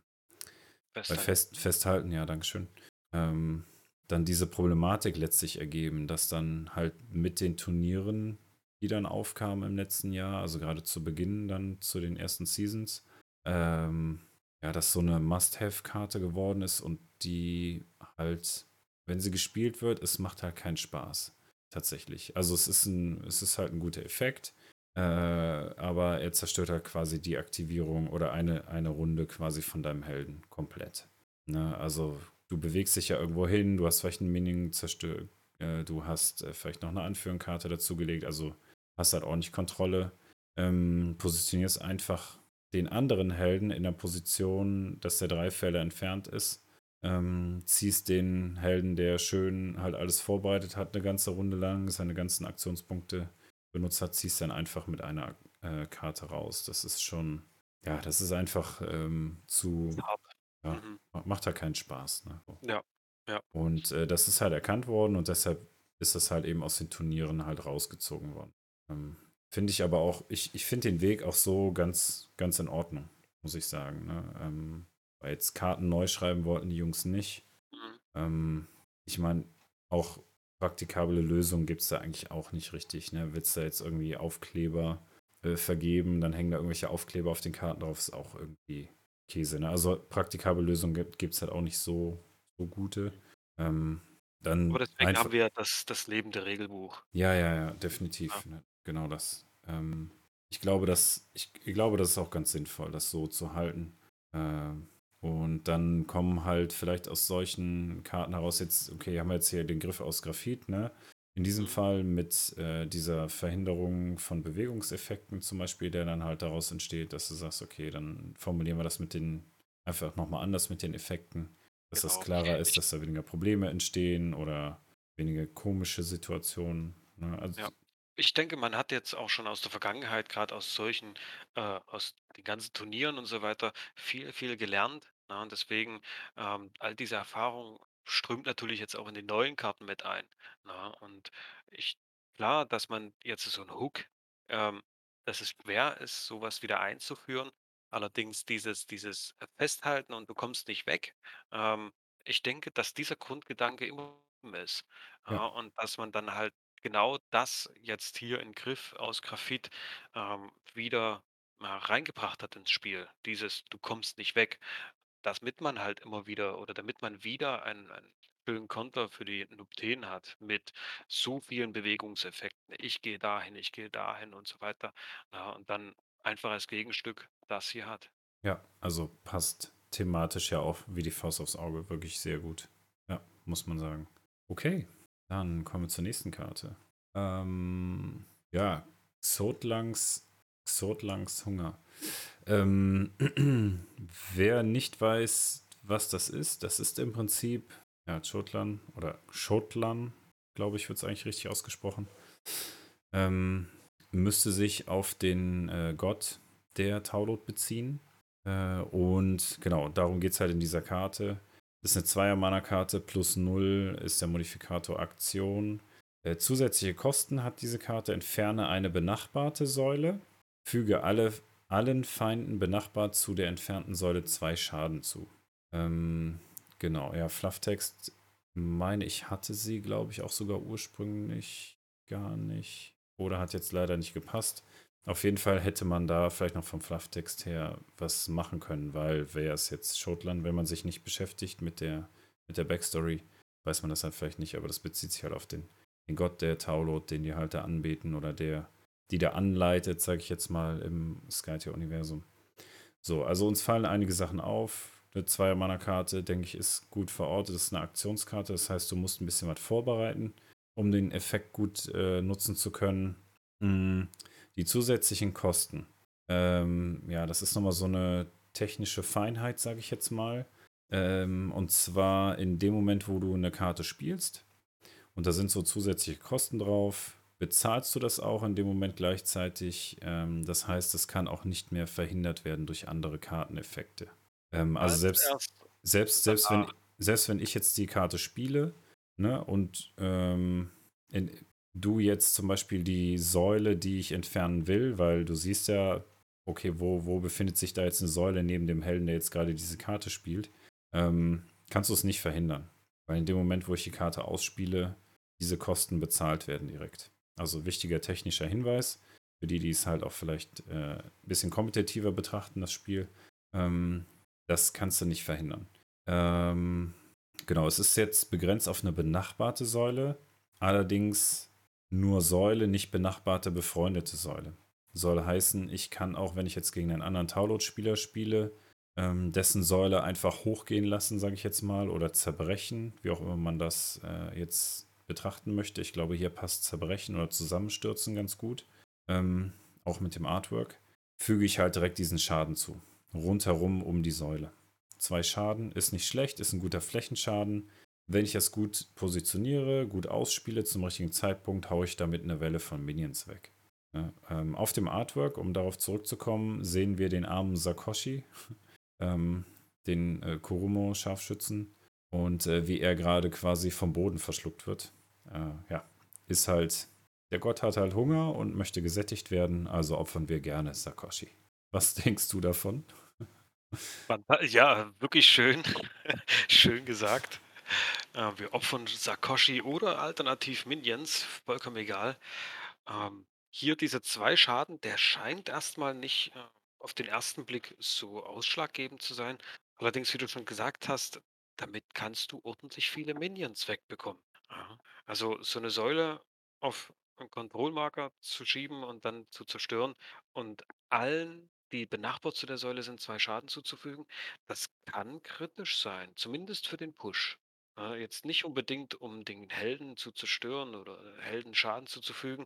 bei Festhalten. Fest, Festhalten, ja, Dankeschön, ähm, dann diese Problematik letztlich ergeben, dass dann halt mit den Turnieren, die dann aufkamen im letzten Jahr, also gerade zu Beginn dann zu den ersten Seasons, ähm, ja, dass so eine Must-Have-Karte geworden ist und die halt, wenn sie gespielt wird, es macht halt keinen Spaß. Tatsächlich. Also es ist ein, es ist halt ein guter Effekt, äh, aber er zerstört halt quasi die Aktivierung oder eine, eine Runde quasi von deinem Helden komplett. Ne? Also du bewegst dich ja irgendwo hin, du hast vielleicht ein Minion zerstört, äh, du hast äh, vielleicht noch eine Anführungskarte dazugelegt, also hast halt ordentlich Kontrolle. Ähm, positionierst einfach den anderen Helden in der Position, dass der drei Felder entfernt ist. Ähm, ziehst den Helden, der schön halt alles vorbereitet hat, eine ganze Runde lang, seine ganzen Aktionspunkte benutzt hat, ziehst dann einfach mit einer äh, Karte raus. Das ist schon, ja, das ist einfach ähm, zu, ja, Mhm. macht halt keinen Spaß. Ne? Ja, ja. Und äh, das ist halt erkannt worden und deshalb ist das halt eben aus den Turnieren halt rausgezogen worden. Ähm, finde ich aber auch, ich, ich finde den Weg auch so ganz, ganz in Ordnung, muss ich sagen. Ne? Ähm, weil jetzt Karten neu schreiben wollten die Jungs nicht. Mhm. Ähm, ich meine, auch praktikable Lösungen gibt es da eigentlich auch nicht richtig. Ne? Willst du da jetzt irgendwie Aufkleber äh, vergeben, dann hängen da irgendwelche Aufkleber auf den Karten drauf, ist auch irgendwie Käse. Ne? Also praktikable Lösungen gibt es halt auch nicht so, so gute. Ähm, dann Aber deswegen haben wir das, das lebende Regelbuch. ja, ja, ja, definitiv. Ne? Genau das. Ähm, ich glaube, dass, ich, ich glaube, das ist auch ganz sinnvoll, das so zu halten. Ähm, und dann kommen halt vielleicht aus solchen Karten heraus jetzt, okay, haben wir jetzt hier den Griff aus Graphit, ne? In diesem Mhm. Fall mit äh, dieser Verhinderung von Bewegungseffekten zum Beispiel, der dann halt daraus entsteht, dass du sagst, okay, dann formulieren wir das mit den, einfach nochmal anders mit den Effekten, dass das Genau. klarer ist, dass da weniger Probleme entstehen oder weniger komische Situationen. Ne? Also, Ja. Ich denke, man hat jetzt auch schon aus der Vergangenheit, gerade aus solchen, äh, aus den ganzen Turnieren und so weiter, viel, viel gelernt. Ne? Und deswegen, ähm, all diese Erfahrung strömt natürlich jetzt auch in die neuen Karten mit ein. Ne? Und ich, klar, dass man jetzt so ein Hook, ähm, dass es schwer ist, sowas wieder einzuführen. Allerdings dieses, dieses Festhalten und du kommst nicht weg. Ähm, ich denke, dass dieser Grundgedanke immer ist. ja. Ja, und dass man dann halt genau das jetzt hier in Griff aus Graphit, ähm, wieder, ja, reingebracht hat ins Spiel. Dieses „Du kommst nicht weg“, damit man halt immer wieder oder damit man wieder einen einen schönen Konter für die Nupten hat mit so vielen Bewegungseffekten. Ich gehe dahin, ich gehe dahin und so weiter. Ja, und dann einfach als Gegenstück das hier hat. Ja, also passt thematisch ja auch wie die Faust aufs Auge wirklich sehr gut. Ja, muss man sagen. Okay, dann kommen wir zur nächsten Karte. Ähm, ja, Xotlangs, Xotlangs Hunger. Ähm, wer nicht weiß, was das ist, das ist im Prinzip, ja, Chotlan oder Schotlan, glaube ich, wird es eigentlich richtig ausgesprochen. Ähm, müsste sich auf den äh, Gott der Taulot beziehen. Äh, und genau, darum geht es halt in dieser Karte. Das ist eine Zweier-Mana-Karte, plus 0 ist der Modifikator Aktion. Äh, zusätzliche Kosten hat diese Karte, entferne eine benachbarte Säule, füge alle, allen Feinden benachbart zu der entfernten Säule zwei Schaden zu. Ähm, genau, ja, Flufftext, meine ich, hatte sie, glaube ich, auch sogar ursprünglich gar nicht. Oder hat jetzt leider nicht gepasst. Auf jeden Fall hätte man da vielleicht noch vom Flufftext her was machen können, weil wäre es jetzt Schottland, wenn man sich nicht beschäftigt mit der, mit der Backstory, weiß man das halt vielleicht nicht, aber das bezieht sich halt auf den, den Gott der Taulot, den die halt da anbeten oder der, die da anleitet, sage ich jetzt mal, im Skytier-Universum. So, also uns fallen einige Sachen auf. Eine Zweier-Mana-Karte, denke ich, ist gut verortet. Das ist eine Aktionskarte, das heißt, du musst ein bisschen was vorbereiten, um den Effekt gut äh, nutzen zu können. Mm, Die zusätzlichen Kosten. Ähm, ja, das ist nochmal so eine technische Feinheit, sage ich jetzt mal. Ähm, und zwar in dem Moment, wo du eine Karte spielst, und da sind so zusätzliche Kosten drauf, bezahlst du das auch in dem Moment gleichzeitig. Ähm, das heißt, es kann auch nicht mehr verhindert werden durch andere Karteneffekte. Ähm, also Als selbst, selbst, selbst, wenn, danach. selbst wenn ich jetzt die Karte spiele ne, und ähm, in, du jetzt zum Beispiel die Säule, die ich entfernen will, weil du siehst ja, okay, wo, wo befindet sich da jetzt eine Säule neben dem Helden, der jetzt gerade diese Karte spielt, ähm, kannst du es nicht verhindern. Weil in dem Moment, wo ich die Karte ausspiele, diese Kosten bezahlt werden direkt. Also wichtiger technischer Hinweis für die, die es halt auch vielleicht äh, ein bisschen kompetitiver betrachten, das Spiel. Ähm, das kannst du nicht verhindern. Ähm, genau, es ist jetzt begrenzt auf eine benachbarte Säule, allerdings nur Säule, nicht benachbarte befreundete Säule. Soll heißen, ich kann auch, wenn ich jetzt gegen einen anderen Taulot-Spieler spiele, ähm, dessen Säule einfach hochgehen lassen, sage ich jetzt mal, oder zerbrechen, wie auch immer man das äh, jetzt betrachten möchte. Ich glaube, hier passt zerbrechen oder zusammenstürzen ganz gut. Ähm, auch mit dem Artwork. Füge ich halt direkt diesen Schaden zu. Rundherum um die Säule. Zwei Schaden ist nicht schlecht, ist ein guter Flächenschaden. Wenn ich das gut positioniere, gut ausspiele zum richtigen Zeitpunkt, haue ich damit eine Welle von Minions weg. Ja, ähm, auf dem Artwork, um darauf zurückzukommen, sehen wir den armen Sakoshi, ähm, den äh, Kurumo-Scharfschützen, und äh, wie er gerade quasi vom Boden verschluckt wird. Äh, ja, ist halt, der Gott hat halt Hunger und möchte gesättigt werden, also opfern wir gerne Sakoshi. Was denkst du davon? Ja, wirklich schön. Schön gesagt. Äh, wir opfern Sakoshi oder alternativ Minions, vollkommen egal. Ähm, hier diese 2 Schaden, der scheint erstmal nicht, äh, auf den ersten Blick so ausschlaggebend zu sein. Allerdings, wie du schon gesagt hast, damit kannst du ordentlich viele Minions wegbekommen. Ja. Also, so eine Säule auf 'n Control-Marker zu schieben und dann zu zerstören und allen, die benachbart zu der Säule sind, 2 Schaden zuzufügen, das kann kritisch sein, zumindest für den Push. Ja, jetzt nicht unbedingt, um den Helden zu zerstören oder Helden Schaden zuzufügen.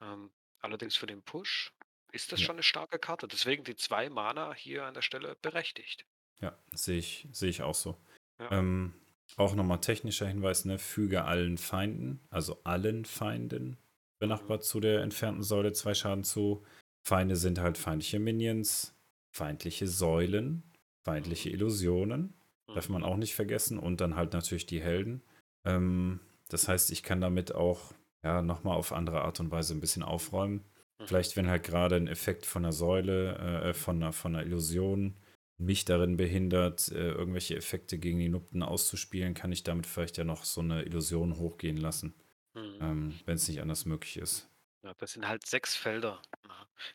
Ähm, allerdings für den Push ist das Ja, schon eine starke Karte. Deswegen die 2 Mana hier an der Stelle berechtigt. ja, sehe ich, sehe ich auch so. Ja. Ähm, auch nochmal technischer Hinweis, ne? Füge allen Feinden, also allen Feinden, Mhm. benachbart zu der entfernten Säule zwei Schaden zu. Feinde sind halt feindliche Minions, feindliche Säulen, feindliche Mhm. Illusionen, darf man Mhm. auch nicht vergessen. Und dann halt natürlich die Helden. Ähm, das heißt, ich kann damit auch ja, nochmal auf andere Art und Weise ein bisschen aufräumen. Mhm. Vielleicht, wenn halt gerade ein Effekt von einer Säule, äh, von einer, von einer Illusion mich darin behindert, äh, irgendwelche Effekte gegen die Nupten auszuspielen, kann ich damit vielleicht ja noch so eine Illusion hochgehen lassen, Mhm. ähm, wenn es nicht anders möglich ist. Ja, das sind halt 6 Felder,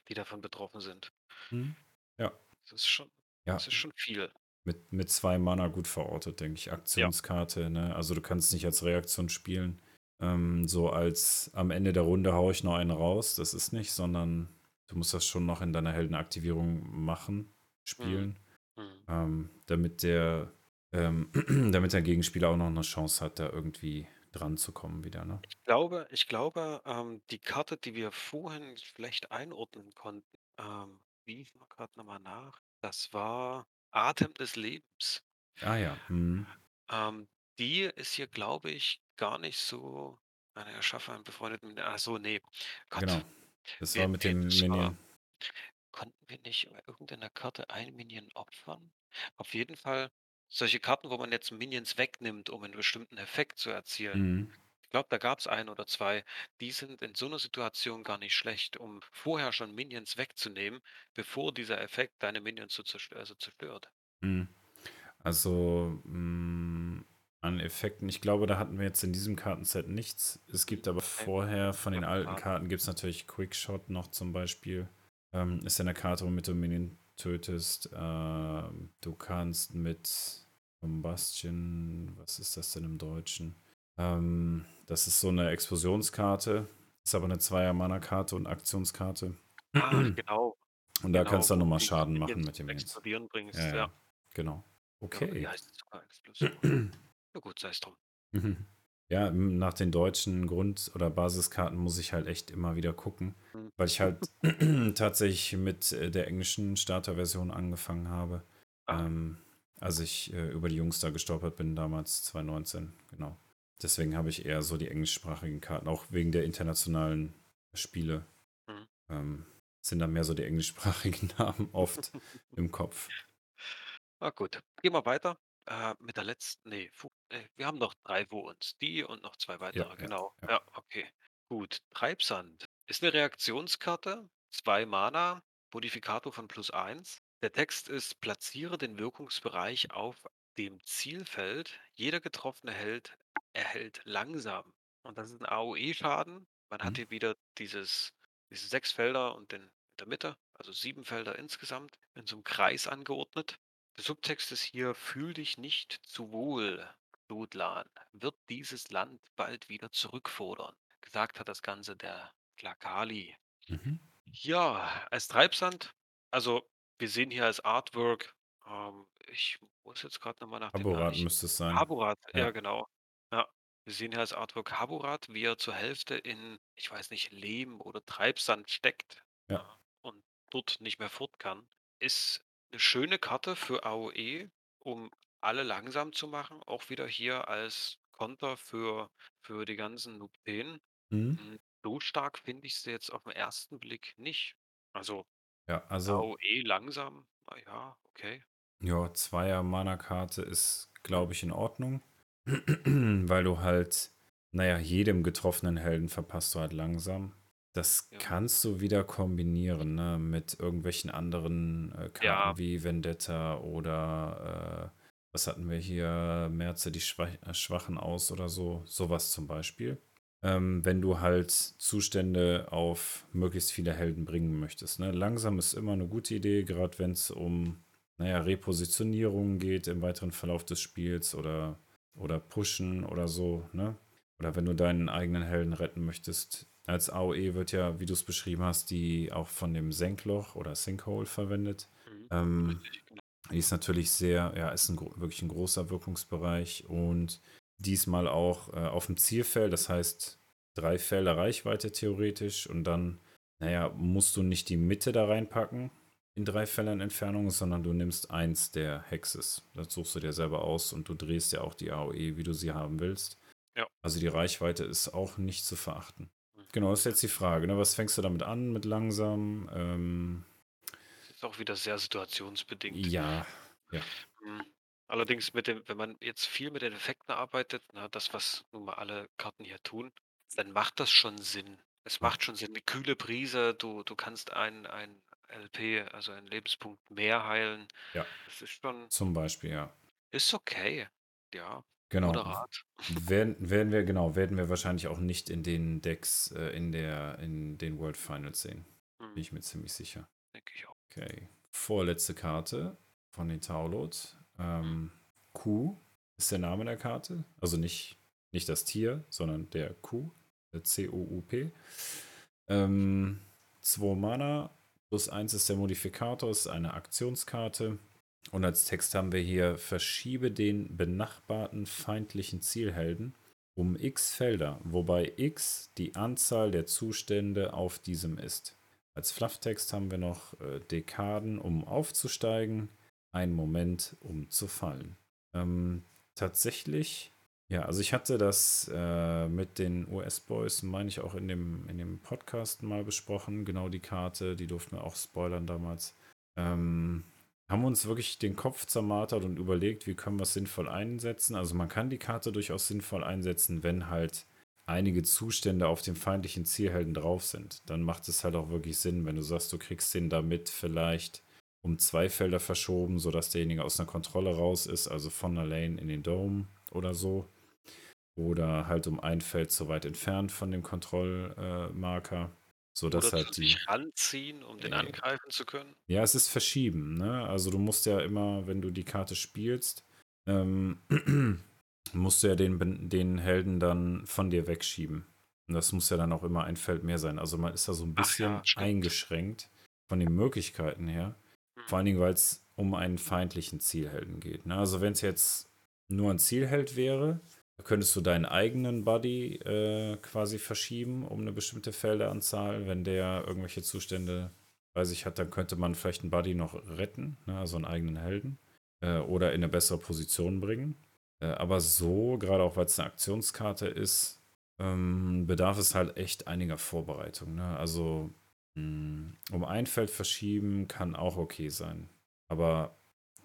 die davon betroffen sind. Mhm. Ja, Das ist schon ja, das ist schon viel. Mit, mit zwei Mana gut verortet, denke ich. Ja. Aktionskarte, ne? Also du kannst nicht als Reaktion spielen. Ähm, so als am Ende der Runde haue ich noch einen raus. Das ist nicht, sondern du musst das schon noch in deiner Heldenaktivierung machen, Mhm. spielen, Mhm. ähm, damit der ähm, damit der Gegenspieler auch noch eine Chance hat, da irgendwie dran zu kommen wieder, ne? Ich glaube ich glaube, ähm, die Karte, die wir vorhin vielleicht einordnen konnten, ähm, wie ich mal grad noch mal nach. Das war Atem des Lebens. Ah ja, mhm, Ähm, die ist hier, glaube ich, gar nicht so eine Erschaffe einen befreundeten ach so, ne. genau. Gott, Das war mit wir dem Minion. konnten wir nicht bei irgendeiner Karte ein Minion opfern? Auf jeden Fall solche Karten, wo man jetzt Minions wegnimmt, um einen bestimmten Effekt zu erzielen. Mhm, glaube, da gab's 1 oder 2, die sind in so 'ner Situation gar nicht schlecht, um vorher schon Minions wegzunehmen, bevor dieser Effekt deine Minions zu zerst also zerstört. mhm. Also, hm, an Effekten ich glaube, da hatten wir jetzt in diesem Kartenset nichts. Es gibt aber vorher von den alten Karten. Karten gibt's natürlich Quickshot noch zum Beispiel. Ähm, ist ja 'ne Karte, womit du Minion tötest. Ähm, du kannst mit Combustion was ist das denn im Deutschen? Ähm, das ist so 'ne Explosionskarte, ist aber 'ne Zweier-Mana-Karte und Aktionskarte. Ach, genau, Und da kannst genau, du dann noch du mal die Schaden machen mit Minions. Explodieren Ja, bringst, ja. ja, genau. Ja, die Okay. heißt sogar Explosion. Na gut, sei's drum. Mhm. Ja, nach den deutschen Grund oder Basiskarten muss ich halt echt immer wieder gucken, Mhm. weil ich halt tatsächlich mit, äh, der englischen Starterversion angefangen habe, Ah. ähm, als ich, äh, über die Jungs da gestolpert bin damals 2019, genau. Deswegen habe ich eher so die englischsprachigen Karten, auch wegen der internationalen Spiele, Mhm. ähm, sind da mehr so die englischsprachigen Namen oft im Kopf. Ah, gut. Gehen wir weiter, äh, mit der letzten ne, fu äh, wir haben noch 3 vor uns. Die und noch 2 Ja, weitere, ja, genau. ja. Ja, okay. Gut. Treibsand ist 'ne Reaktionskarte, 2 Mana, Modifikator von +1. Der Text ist: „Platziere den Wirkungsbereich auf dem Zielfeld. Jeder getroffene Held erhält langsam“ und das ist 'n AOE-Schaden. Man hat Mhm. hier wieder dieses diese 6 Felder und den in der Mitte, also 7 Felder insgesamt, in so 'nem Kreis angeordnet. Der Subtext ist hier: „Fühl dich nicht zu wohl, Lodlan. Wird dieses Land bald wieder zurückfordern.“ Gesagt hat das Ganze der Glagali. Mhm. Ja, als Treibsand also, wir sehen hier als Artwork ähm, ich muss jetzt grad noch mal nach dem Namen Taborat ich müsste es sein. Haburat, ja Ja. genau. Ja. Wir sehen hier als Artwork Haburat, wie er zur Hälfte in, ich weiß nicht, Lehm oder Treibsand steckt, Ja. ja, und dort nicht mehr fort kann. Ist 'ne schöne Karte für AOE, um alle langsam zu machen, auch wieder hier als Konter für für die ganzen Nupten. Mhm. Hm. so stark finde ich sie jetzt auf 'n ersten Blick nicht. Also, Ja, also AOE langsam, na ja, okay. Ja, Zweier-Mana-Karte ist, glaube ich, in Ordnung. Weil du halt, naja, jedem getroffenen Helden verpasst du halt langsam. Das Ja. kannst du wieder kombinieren, ne, mit irgendwelchen anderen äh, Karten Ja. wie Vendetta oder äh, was hatten wir hier? Merze die Schwach äh, Schwachen aus oder so. Sowas zum Beispiel. Ähm, wenn du halt Zustände auf möglichst viele Helden bringen möchtest. Ne? Langsam ist immer eine gute Idee, gerade wenn es um naja, Repositionierung geht im weiteren Verlauf des Spiels oder, oder Pushen oder so, ne? Oder wenn du deinen eigenen Helden retten möchtest. Als AOE wird ja, wie du es beschrieben hast, die auch von dem Senkloch oder Sinkhole verwendet. Mhm. Ähm, genau. die ist natürlich sehr, ja, ist ein, wirklich ein großer Wirkungsbereich und diesmal auch äh, auf dem Zielfeld, das heißt drei Felder Reichweite theoretisch und dann, naja, musst du nicht die Mitte da reinpacken in drei Feldern Entfernung, sondern du nimmst eins der Hexes. Das suchst du dir selber aus und du drehst ja auch die AOE, wie du sie haben willst. Ja. Also die Reichweite ist auch nicht zu verachten. Mhm. Genau, das ist jetzt die Frage. Ne? Was fängst du damit an mit langsam? Ähm, Das ist auch wieder sehr situationsbedingt. ja, Mhm. Allerdings mit dem wenn man jetzt viel mit den Effekten arbeitet, ne, das, was nun mal alle Karten hier tun, dann macht das schon Sinn. Es Ja. macht schon Sinn. 'Ne kühle Brise, du du kannst ein ein LP, also einen Lebenspunkt mehr heilen. Ja. Das ist schon zum Beispiel, ja. ist okay. Ja, Genau. moderat. Werden, werden wir, genau, werden wir wahrscheinlich auch nicht in den Decks äh, in, der, in den World Finals sehen. Bin Mhm, ich mir ziemlich sicher. denke ich auch. Okay. Vorletzte Karte von den Taulot. Ähm, Q ist der Name der Karte. Also nicht, nicht das Tier, sondern der Q. Der C-O-U-P. Ähm, 2 Mana. Plus 1 ist der Modifikator, ist eine Aktionskarte. Und als Text haben wir hier: Verschiebe den benachbarten feindlichen Zielhelden um x Felder, wobei x die Anzahl der Zustände auf diesem ist. Als Flufftext haben wir noch äh, Dekaden, um aufzusteigen, ein Moment, um zu fallen. Ähm, tatsächlich, ja, also ich hatte das äh, mit den US-Boys, meine ich, auch in dem, in dem Podcast mal besprochen. Genau die Karte, die durften wir auch spoilern damals. Ähm, haben uns wirklich den Kopf zermartert und überlegt, wie können wir es sinnvoll einsetzen. Also man kann die Karte durchaus sinnvoll einsetzen, wenn halt einige Zustände auf dem feindlichen Zielhelden drauf sind. Dann macht es halt auch wirklich Sinn, wenn du sagst, du kriegst den damit vielleicht um zwei Felder verschoben, sodass derjenige aus einer Kontrolle raus ist, also von der Lane in den Dome oder so. Oder halt um ein Feld zu weit entfernt von dem Kontrollmarker, sodass Oder halt zu die. sich ranziehen, um den Ja. angreifen zu können. Ja, es ist verschieben, ne? Also du musst ja immer, wenn du die Karte spielst, ähm, musst du ja den, den Helden dann von dir wegschieben. Und das muss ja dann auch immer ein Feld mehr sein. Also man ist da so ein bisschen ja, eingeschränkt von den Möglichkeiten her. Mhm. Vor allen Dingen, weil es um einen feindlichen Zielhelden geht. Ne? Also wenn es jetzt nur ein Zielheld wäre, könntest du deinen eigenen Buddy äh, quasi verschieben um eine bestimmte Felderanzahl. Wenn der irgendwelche Zustände bei sich hat, dann könnte man vielleicht einen Buddy noch retten, ne? also einen eigenen Helden. Äh, oder in eine bessere Position bringen. Äh, aber so, gerade auch weil es eine Aktionskarte ist, ähm, bedarf es halt echt einiger Vorbereitung. Ne? Also mh, um ein Feld verschieben kann auch okay sein. Aber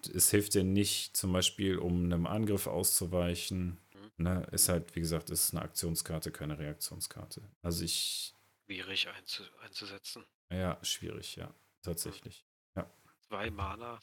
es hilft dir nicht, zum Beispiel, um einem Angriff auszuweichen. Ne? Ist halt, wie gesagt, ist eine Aktionskarte, keine Reaktionskarte. Also ich, Schwierig einzu einzusetzen. ja, schwierig, ja, tatsächlich. Zwei Mana.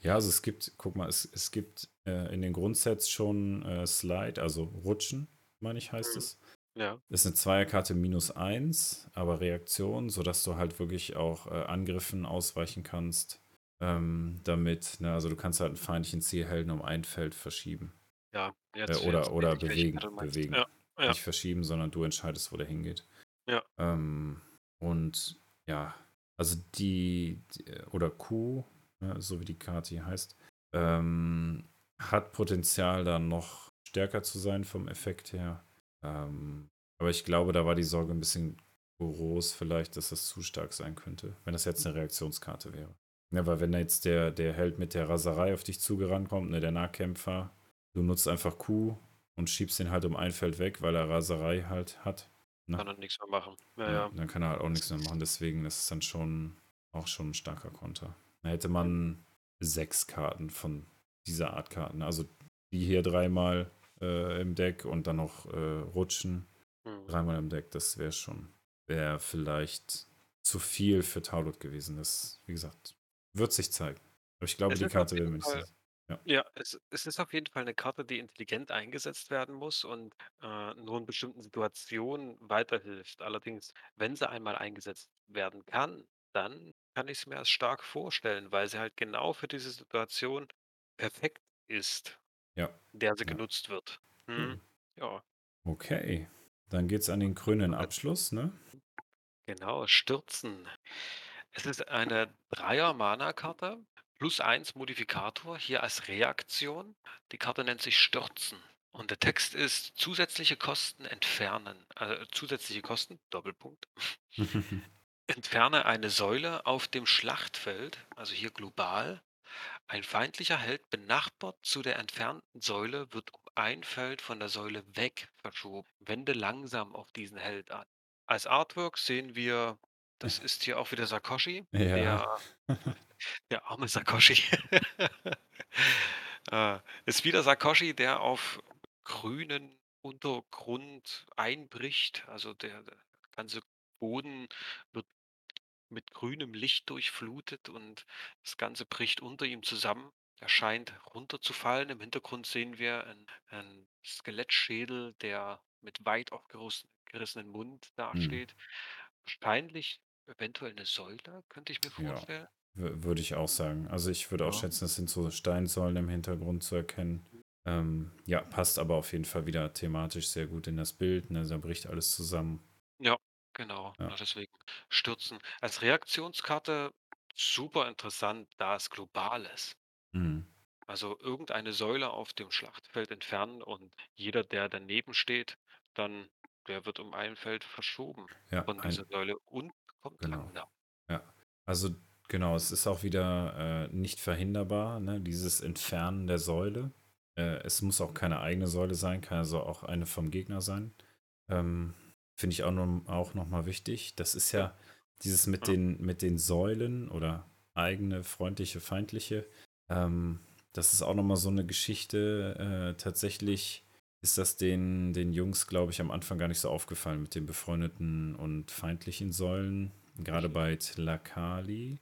Ja, also es gibt, guck mal, es, es gibt äh, in den Grundsets schon äh, Slide, also Rutschen, meine ich, heißt Mhm. es. Ja. Ist eine Zweierkarte minus eins, aber Reaktion, sodass du halt wirklich auch äh, Angriffen ausweichen kannst. Ähm, damit, ne, also du kannst halt einen feindlichen Zielhelden um ein Feld verschieben. Ja, Äh, jetzt, oder jetzt oder bewegen. Bewegen. Ja, ja. Nicht verschieben, sondern du entscheidest, wo der hingeht. Ja. Ähm, und ja, also die, die oder Q, ne, so wie die Karte hier heißt, ähm, hat Potenzial, dann noch stärker zu sein vom Effekt her. Ähm, aber ich glaube, da war die Sorge ein bisschen groß, vielleicht, dass das zu stark sein könnte, wenn das jetzt eine Reaktionskarte wäre. Ja, weil wenn jetzt der, der Held mit der Raserei auf dich zugerannt kommt, ne, der Nahkämpfer, du nutzt einfach Q und schiebst den halt um ein Feld weg, weil er Raserei halt hat, Ne? Kann er nichts mehr machen. Ja, Ja, ja. dann kann er halt auch nichts mehr machen. Deswegen ist es dann schon auch schon ein starker Konter. Da hätte man sechs Karten von dieser Art Karten. Also die hier dreimal äh, im Deck und dann noch äh, rutschen. Hm. Dreimal im Deck, das wäre schon, wäre vielleicht zu viel für Taulot gewesen. Das, wie gesagt, wird sich zeigen. Aber ich glaube, Es die Karte will Fall so. Ja, es es ist auf jeden Fall eine Karte, die intelligent eingesetzt werden muss und, äh, nur in bestimmten Situationen weiterhilft. Allerdings, wenn sie einmal eingesetzt werden kann, dann kann ich es mir als stark vorstellen, weil sie halt genau für diese Situation perfekt ist, Ja, in der sie ja. genutzt wird. Cool. Mhm. Ja, Okay. Dann geht's an den grünen Abschluss, ne? genau, Stürzen. Es ist eine Dreier-Mana-Karte, plus eins Modifikator, hier als Reaktion. Die Karte nennt sich Stürzen. Und der Text ist zusätzliche Kosten entfernen. Also zusätzliche Kosten, Doppelpunkt. Entferne eine Säule auf dem Schlachtfeld, also hier global. Ein feindlicher Held benachbart zu der entfernten Säule wird um ein Feld von der Säule weg verschoben. Wende langsam auf diesen Held an. Als Artwork sehen wir, das ist hier auch wieder Sakoshi, ja. der, der arme Sakoshi. äh, ist wieder Sakoshi, der auf grünen Untergrund einbricht. Also der, der ganze Boden wird mit grünem Licht durchflutet und das Ganze bricht unter ihm zusammen. Er scheint runterzufallen. Im Hintergrund sehen wir einen, einen Skelettschädel, der mit weit aufgerissenen Mund Hm. dasteht. Wahrscheinlich eventuell eine Säule, könnte ich mir Ja. vorstellen. W- Würde ich auch sagen. Also ich würde auch Ja. schätzen, es sind so Steinsäulen im Hintergrund zu erkennen. Ähm, ja, passt aber auf jeden Fall wieder thematisch sehr gut in das Bild. Ne? Da bricht alles zusammen. Genau, Ja. ja, deswegen stürzen. Als Reaktionskarte super interessant, da es global ist. Mhm. Also irgendeine Säule auf dem Schlachtfeld entfernen und jeder, der daneben steht, dann der wird um ein Feld verschoben Ja, von ein, dieser Säule und kommt Genau. langsam. ja. Also genau, es ist auch wieder äh, nicht verhinderbar, ne? dieses Entfernen der Säule. Äh, es muss auch keine eigene Säule sein, kann also auch eine vom Gegner sein. Ähm, Finde ich auch, noch, auch nochmal wichtig. Das ist ja dieses mit Ja. den, mit den Säulen oder eigene, freundliche, feindliche. Ähm, das ist auch nochmal so eine Geschichte. Äh, tatsächlich ist das den, den Jungs, glaube ich, am Anfang gar nicht so aufgefallen mit den befreundeten und feindlichen Säulen. Gerade bei Tlakali.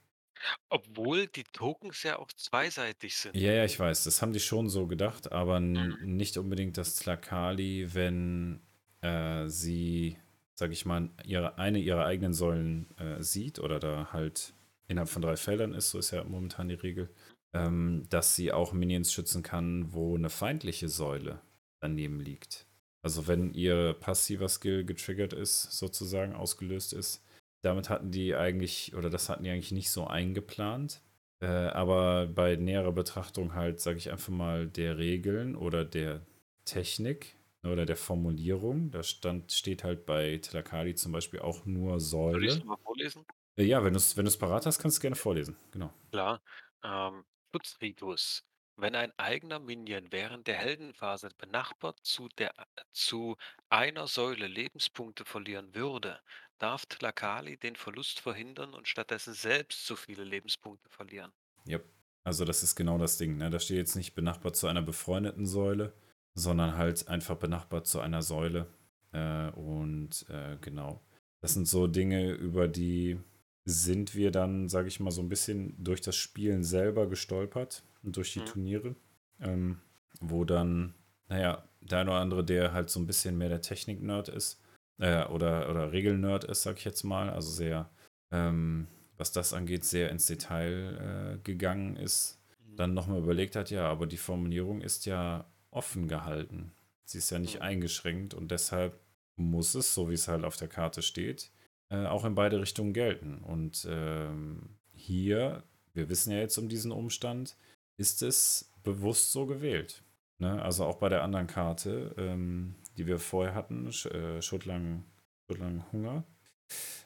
Obwohl die Tokens ja auch zweiseitig sind. Ja, ja, ich weiß, das haben die schon so gedacht, aber n- nicht unbedingt das Tlakali, wenn äh, sie, sag ich mal, ihre, eine ihrer eigenen Säulen äh, sieht oder da halt innerhalb von drei Feldern ist, so ist ja momentan die Regel, ähm, dass sie auch Minions schützen kann, wo eine feindliche Säule daneben liegt. Also wenn ihr passiver Skill getriggert ist, sozusagen ausgelöst ist, damit hatten die eigentlich, oder das hatten die eigentlich nicht so eingeplant. Äh, aber bei näherer Betrachtung halt, sage ich einfach mal, der Regeln oder der Technik oder der Formulierung, da stand, steht halt bei Telakali zum Beispiel auch nur Soll ich Säule. es mal vorlesen? Äh, ja, wenn du es wenn parat hast, kannst du gerne vorlesen. Genau. Klar. Ähm, Schutzritus. Wenn ein eigener Minion während der Heldenphase benachbart zu, der, zu einer Säule Lebenspunkte verlieren würde, darf Tlakali den Verlust verhindern und stattdessen selbst so viele Lebenspunkte verlieren. Yep. Also das ist genau das Ding. Ne? Da steht jetzt nicht benachbart zu einer befreundeten Säule, sondern halt einfach benachbart zu einer Säule. Äh, und äh, genau. Das sind so Dinge, über die sind wir dann, sage ich mal, so ein bisschen durch das Spielen selber gestolpert durch die Mhm. Turniere, ähm, wo dann, naja, der eine oder andere, der halt so ein bisschen mehr der Technik-Nerd ist, äh, oder, oder Regel-Nerd ist, sag ich jetzt mal, also sehr, ähm, was das angeht, sehr ins Detail äh, gegangen ist, dann nochmal überlegt hat, ja, aber die Formulierung ist ja offen gehalten. Sie ist ja nicht Mhm. eingeschränkt und deshalb muss es, so wie es halt auf der Karte steht, äh, auch in beide Richtungen gelten. Und ähm, hier, wir wissen ja jetzt um diesen Umstand, ist es bewusst so gewählt. Ne? Also auch bei der anderen Karte, ähm, die wir vorher hatten, Sch äh, Schuttlang, Schuttlang Hunger,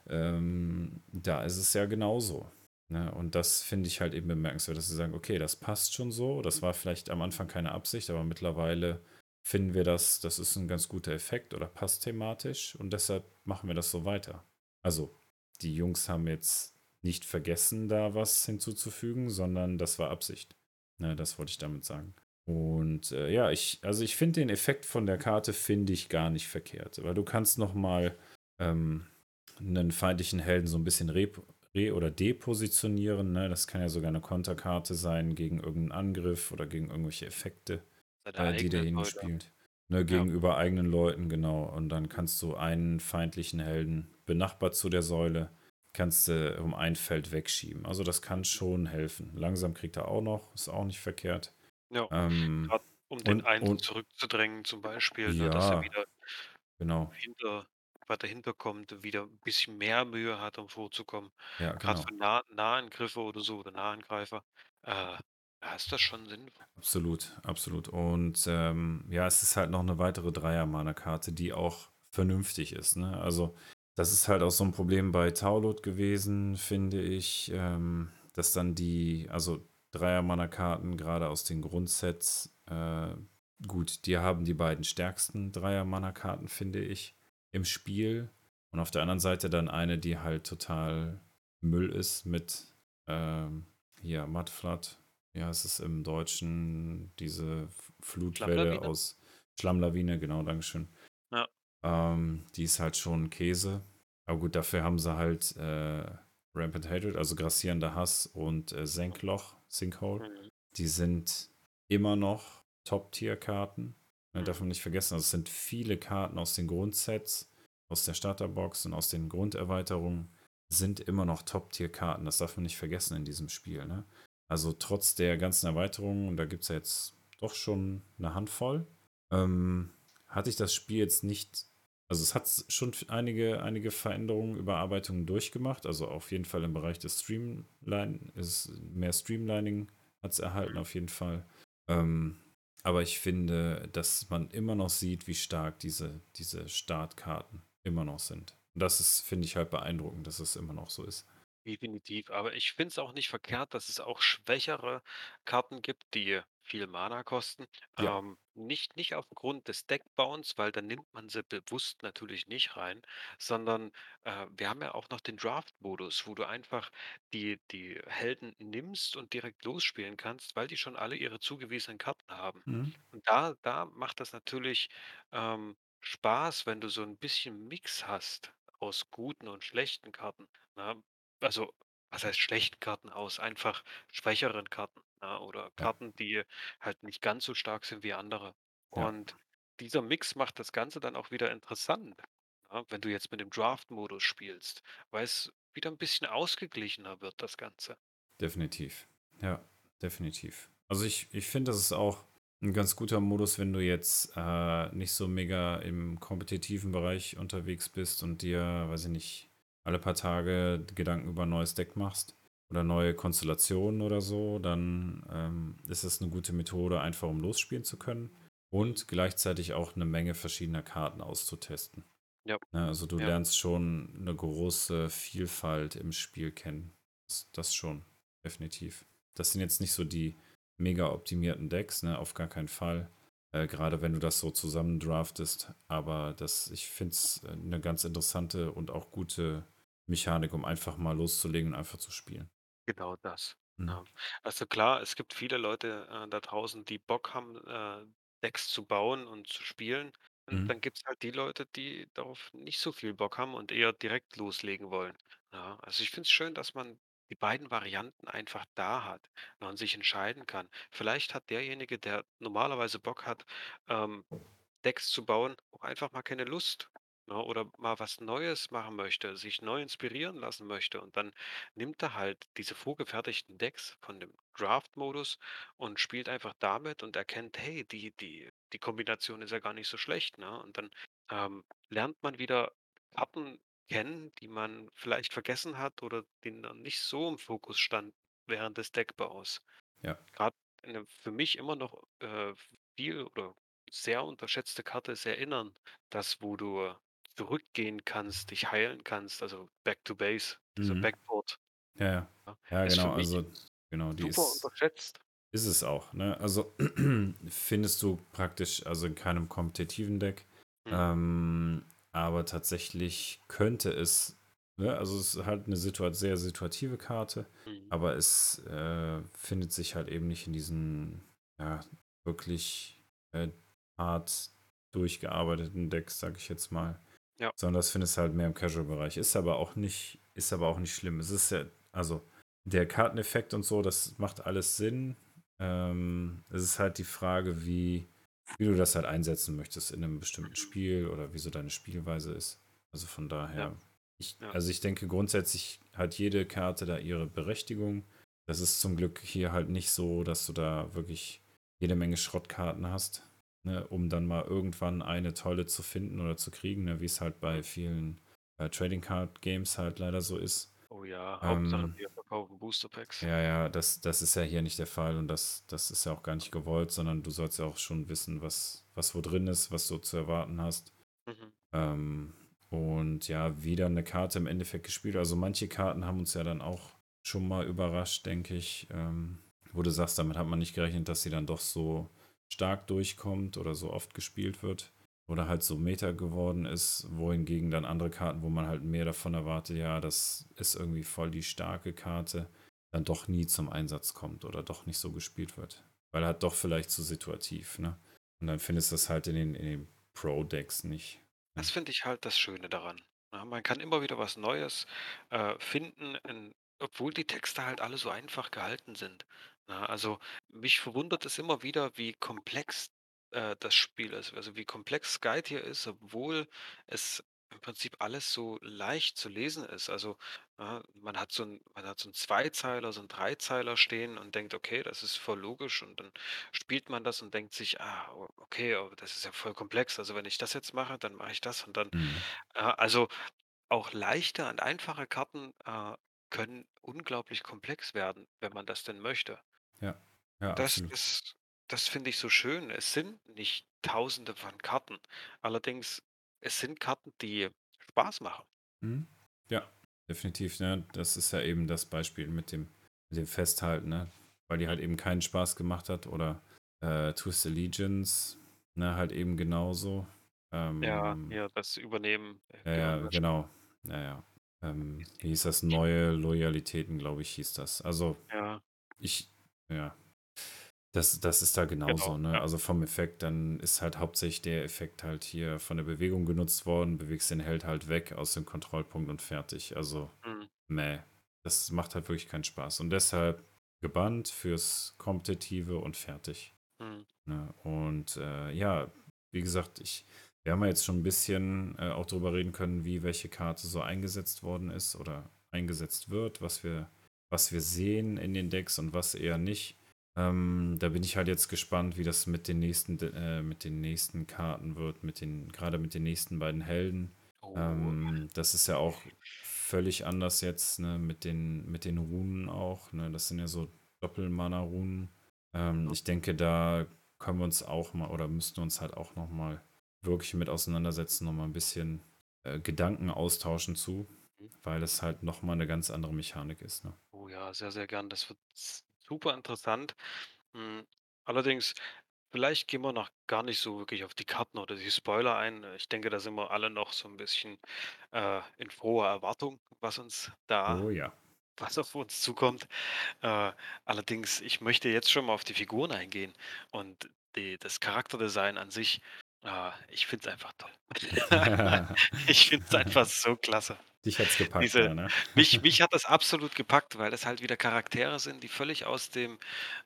ähm, da ist es ja genauso. Ne? Und das finde ich halt eben bemerkenswert, dass sie sagen, okay, das passt schon so. Das war vielleicht am Anfang keine Absicht, aber mittlerweile finden wir das, das ist ein ganz guter Effekt oder passt thematisch und deshalb machen wir das so weiter. Also, die Jungs haben jetzt nicht vergessen, da was hinzuzufügen, sondern das war Absicht. Ne, das wollte ich damit sagen. Und äh, ja, ich, also ich finde den Effekt von der Karte finde ich gar nicht verkehrt, weil du kannst noch mal ähm, einen feindlichen Helden so ein bisschen re, re oder depositionieren. Ne? Das kann ja sogar eine Konterkarte sein gegen irgendeinen Angriff oder gegen irgendwelche Effekte, äh, die derjenige Leute. spielt. Ne, Ja, gegenüber eigenen Leuten, genau. Und dann kannst du einen feindlichen Helden benachbart zu der Säule, kannst du um ein Feld wegschieben. Also das kann schon helfen. Langsam kriegt er auch noch, ist auch nicht verkehrt. ja. Ähm, um den und, einen und zurückzudrängen zum Beispiel, ne, dass er ja, wieder genau. hinter weiter hinterkommt, wieder 'n bisschen mehr Mühe hat, um vorzukommen. Ja, Grad genau. für nah Nahangriffe oder so oder Nahangreifer, äh, ja, ist das schon sinnvoll. Absolut, absolut. Und ähm, ja, es ist halt noch eine weitere Dreier-Mana-Karte, die auch vernünftig ist. Ne? Also, das ist halt auch so ein Problem bei Taulot gewesen, finde ich, ähm, dass dann die, also Dreier-Mana-Karten gerade aus den Grundsets, äh, gut, die haben die beiden stärksten Dreier-Mana-Karten, finde ich, im Spiel. Und auf der anderen Seite dann eine, die halt total Müll ist mit ähm, hier Mudflood ja, es ist im Deutschen diese Flutwelle aus Schlammlawine, genau, Dankeschön. Ja. Ähm, die ist halt schon Käse. Aber gut, dafür haben sie halt äh, Rampant Hatred, also grassierender Hass und äh, Senkloch, Sinkhole. Mhm. Die sind immer noch Top-Tier-Karten. Ne, darf Mhm. man nicht vergessen. Also es sind viele Karten aus den Grundsets, aus der Starterbox und aus den Grunderweiterungen sind immer noch Top-Tier-Karten. Das darf man nicht vergessen in diesem Spiel. Ne? Also trotz der ganzen Erweiterungen, und da gibt es ja jetzt doch schon eine Handvoll, ähm, hatte ich das Spiel jetzt nicht. Also es hat schon einige, einige Veränderungen, Überarbeitungen durchgemacht. Also auf jeden Fall im Bereich des Streamline, ist mehr Streamlining hat es erhalten auf jeden Fall. Ähm, aber ich finde, dass man immer noch sieht, wie stark diese, diese Startkarten immer noch sind. Und das ist, finde ich halt beeindruckend, dass es immer noch so ist. Definitiv, aber ich finde es auch nicht verkehrt, dass es auch schwächere Karten gibt, die viel Mana kosten. Ja. Ähm, nicht nicht aufgrund des Deckbauens, weil dann nimmt man sie bewusst natürlich nicht rein, sondern, äh, wir haben ja auch noch den Draft-Modus, wo du einfach die die Helden nimmst und direkt losspielen kannst, weil die schon alle ihre zugewiesenen Karten haben. Mhm. Und da da macht das natürlich, ähm, Spaß, wenn du so ein bisschen Mix hast aus guten und schlechten Karten, ne? Also, was heißt schlechten Karten, aus einfach schwächeren Karten, ne, oder Ja, Karten, die halt nicht ganz so stark sind wie andere. ja, Und dieser Mix macht das Ganze dann auch wieder interessant, ne, wenn du jetzt mit dem Draft-Modus spielst, weil es wieder ein bisschen ausgeglichener wird, das Ganze. definitiv. Ja, definitiv. Also ich, ich finde, das ist auch ein ganz guter Modus, wenn du jetzt äh, nicht so mega im kompetitiven Bereich unterwegs bist und dir, weiß ich nicht, alle paar Tage Gedanken über ein neues Deck machst oder neue Konstellationen oder so, dann ähm, ist es eine gute Methode, einfach um losspielen zu können und gleichzeitig auch eine Menge verschiedener Karten auszutesten. Ja, Ne, also du ja, lernst schon eine große Vielfalt im Spiel kennen. Das, das schon, definitiv. Das sind jetzt nicht so die mega optimierten Decks, ne, auf gar keinen Fall. Äh, gerade wenn du das so zusammen draftest. Aber das, ich finde es eine ganz interessante und auch gute Mechanik, um einfach mal loszulegen und einfach zu spielen. Genau das. Mhm. Ja. Also klar, es gibt viele Leute, äh, da draußen, die Bock haben, äh, Decks zu bauen und zu spielen. Und Mhm. dann gibt's halt die Leute, die darauf nicht so viel Bock haben und eher direkt loslegen wollen. Ja, also ich finde es schön, dass man die beiden Varianten einfach da hat ne, und sich entscheiden kann. Vielleicht hat derjenige, der normalerweise Bock hat, ähm, Decks zu bauen, auch einfach mal keine Lust, ne, oder mal was Neues machen möchte, sich neu inspirieren lassen möchte und dann nimmt er halt diese vorgefertigten Decks von dem Draft-Modus und spielt einfach damit und erkennt, hey, die die die Kombination ist ja gar nicht so schlecht, ne? Und dann, ähm, lernt man wieder Karten kennen, die man vielleicht vergessen hat oder die dann nicht so im Fokus standen während des Deckbaus. Ja, Grad 'ne für mich immer noch, äh, viel oder sehr unterschätzte Karte ist Erinnern. Das, wo du zurückgehen kannst, dich heilen kannst, also Back to Base, dieser mhm. Backport, Ja, ja. ja, genau, also genau, die super ist unterschätzt. Ist es auch, ne? Also findest du praktisch, also in keinem kompetitiven Deck. Mhm. Ähm, aber tatsächlich könnte es, ne? Also es ist halt eine situa sehr situative Karte, Mhm. aber es äh, findet sich halt eben nicht in diesen, ja, wirklich äh, hart durchgearbeiteten Decks, sag ich jetzt mal. Ja. Sondern das findest du halt mehr im Casual-Bereich. Ist aber auch nicht, ist aber auch nicht schlimm. Es ist ja, also der Karteneffekt und so, das macht alles Sinn. Ähm, es ist halt die Frage, wie, wie du das halt einsetzen möchtest in einem bestimmten. Spiel oder wie so deine Spielweise ist. Also von Ja, daher, ich, ja. also ich denke grundsätzlich hat jede Karte da ihre Berechtigung. Das ist zum Glück hier halt nicht so, dass du da wirklich jede Menge Schrottkarten hast, ne, um dann mal irgendwann eine tolle zu finden oder zu kriegen, ne, wie es halt bei vielen äh, Trading Card Games halt leider so ist. Oh ja, Hauptsache Ähm, wir verkaufen Booster Packs. ja, ja, das, das ist ja hier nicht der Fall und das, das ist ja auch gar nicht gewollt, sondern du sollst ja auch schon wissen, was, was wo drin ist, was du zu erwarten hast. Mhm. Ähm, und ja, wieder eine Karte im Endeffekt gespielt. Also manche Karten haben uns ja dann auch schon mal überrascht, denke ich. Ähm, wo du sagst, damit hat man nicht gerechnet, dass sie dann doch so stark durchkommt oder so oft gespielt wird. Oder halt so Meta geworden ist, wohingegen dann andere Karten, wo man halt mehr davon erwartet, ja, das ist irgendwie voll die starke Karte, dann doch nie zum Einsatz kommt oder doch nicht so gespielt wird. Weil halt doch vielleicht zu situativ, ne? Und dann findest du das halt in den, in den Pro-Decks nicht. Das finde ich halt das Schöne daran. Ja, man kann immer wieder was Neues, äh, finden, in obwohl die Texte halt alle so einfach gehalten sind, ne? Also, mich verwundert es immer wieder, wie komplex, äh, das Spiel ist, also, wie komplex Skype hier ist, obwohl es im Prinzip alles so leicht zu lesen ist. Also, ja, man hat so 'n man hat so 'n Zweizeiler, so 'n Dreizeiler stehen und denkt: „Okay, das ist voll logisch.“ Und dann spielt man das und denkt sich: „Ah, o okay, aber das ist ja voll komplex. Also, wenn ich das jetzt mache, dann mache ich das und dann“ Mhm. ja, also, auch leichte und einfache Karten, äh, können unglaublich komplex werden, wenn man das denn möchte. Ja, ja, das absolut. das das finde ich so schön. Es sind nicht Tausende von Karten. Allerdings, es sind Karten, die Spaß machen. Mhm. Ja, definitiv, ne? Das ist ja eben das Beispiel mit dem, mit dem Festhalten, ne? Weil die halt eben keinen Spaß gemacht hat oder äh, Twist Allegiance, ne, halt eben genauso. Ja, Ähm, ja, das Übernehmen, äh, ja, ja, Gehirnwäsche genau. Ja, ja. Ähm, ist wie hieß das? Neue Loyalitäten, glaube ich, hieß das. Also, ja, ich, ja, Das, das ist da genau, genauso, ne? ja. Also vom Effekt, dann ist halt hauptsächlich der Effekt halt hier von der Bewegung genutzt worden, bewegst den Held halt weg aus dem Kontrollpunkt und fertig. Also, Mhm, meh. Das macht halt wirklich keinen Spaß. Und deshalb gebannt fürs Kompetitive und fertig. mhm, Ne? Und äh, ja, wie gesagt, ich, wir haben ja jetzt schon ein bisschen äh, auch darüber reden können, wie welche Karte so eingesetzt worden ist oder eingesetzt wird, was wir, was wir sehen in den Decks und was eher nicht. Ähm, da bin ich halt jetzt gespannt, wie das mit den nächsten, äh, mit den nächsten Karten wird, mit den, gerade mit den nächsten beiden Helden. oh, Ähm, das ist ja auch völlig anders jetzt, ne, mit den, mit den Runen auch. Ne? Das sind ja so Doppelmana-Runen. Ähm, ich denke, da können wir uns auch mal oder müssten uns halt auch noch mal wirklich mit auseinandersetzen, noch mal ein bisschen äh, Gedanken austauschen zu. Weil es halt noch mal eine ganz andere Mechanik ist, ne? Oh ja, sehr, sehr gern. Das wird super interessant. Hm, allerdings, vielleicht gehen wir noch gar nicht so wirklich auf die Karten oder die Spoiler ein. Ich denke, da sind wir alle noch so ein bisschen, äh, in froher Erwartung, was uns da Oh ja. was auf uns zukommt. Äh, allerdings, ich möchte jetzt schon mal auf die Figuren eingehen und die das Charakterdesign an sich, äh, ich finde es einfach toll. Ich finde es einfach so klasse. Dich hat's gepackt, Diese ja, ne? mich mich hat das absolut gepackt, weil das halt wieder Charaktere sind, die völlig aus dem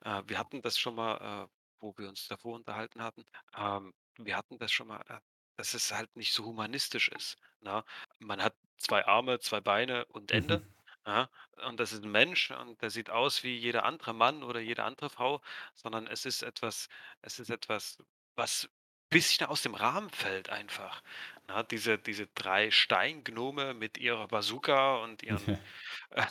äh, wir hatten das schon mal, äh, wo wir uns davor unterhalten hatten. Ähm, wir hatten das schon mal, äh, dass es halt nicht so humanistisch ist, ne? Man hat 2 Arme, 2 Beine und Mhm. Ende, ja? Und das ist 'n Mensch und der sieht aus wie jeder andere Mann oder jede andere Frau, sondern es ist etwas es ist etwas, was bisschen aus dem Rahmen fällt einfach. Ne, diese diese 3 Steingnome mit ihrer Bazooka und ihren äh,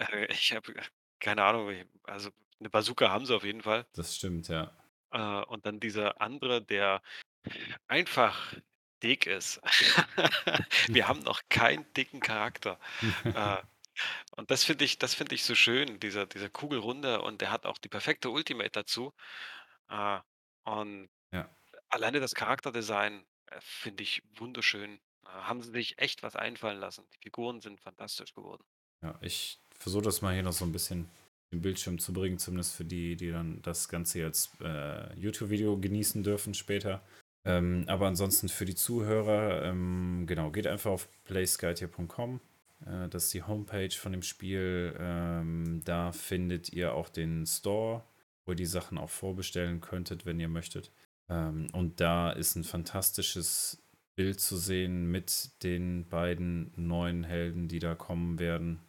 äh, ich habe keine Ahnung, also 'ne Bazooka haben sie auf jeden Fall. Das stimmt, ja. Äh, und dann dieser andere, der einfach dick ist. Wir haben noch keinen dicken Charakter. Äh, Und das finde ich das finde ich so schön, dieser dieser Kugelrunde und der hat auch die perfekte Ultimate dazu. Äh, und Ja. Alleine das Charakterdesign, äh, finde ich wunderschön. Da haben sie sich echt was einfallen lassen. Die Figuren sind fantastisch geworden. Ja, ich versuche das mal hier noch so ein bisschen im Bildschirm zu bringen, zumindest für die, die dann das Ganze als äh, YouTube-Video genießen dürfen später. Ähm, aber ansonsten für die Zuhörer, ähm, genau, geht einfach auf playskytier.com. Äh, das ist die Homepage von dem Spiel. Ähm, da findet ihr auch den Store, wo ihr die Sachen auch vorbestellen könntet, wenn ihr möchtet. Ähm, und da ist ein fantastisches Bild zu sehen mit den beiden neuen Helden, die da kommen werden.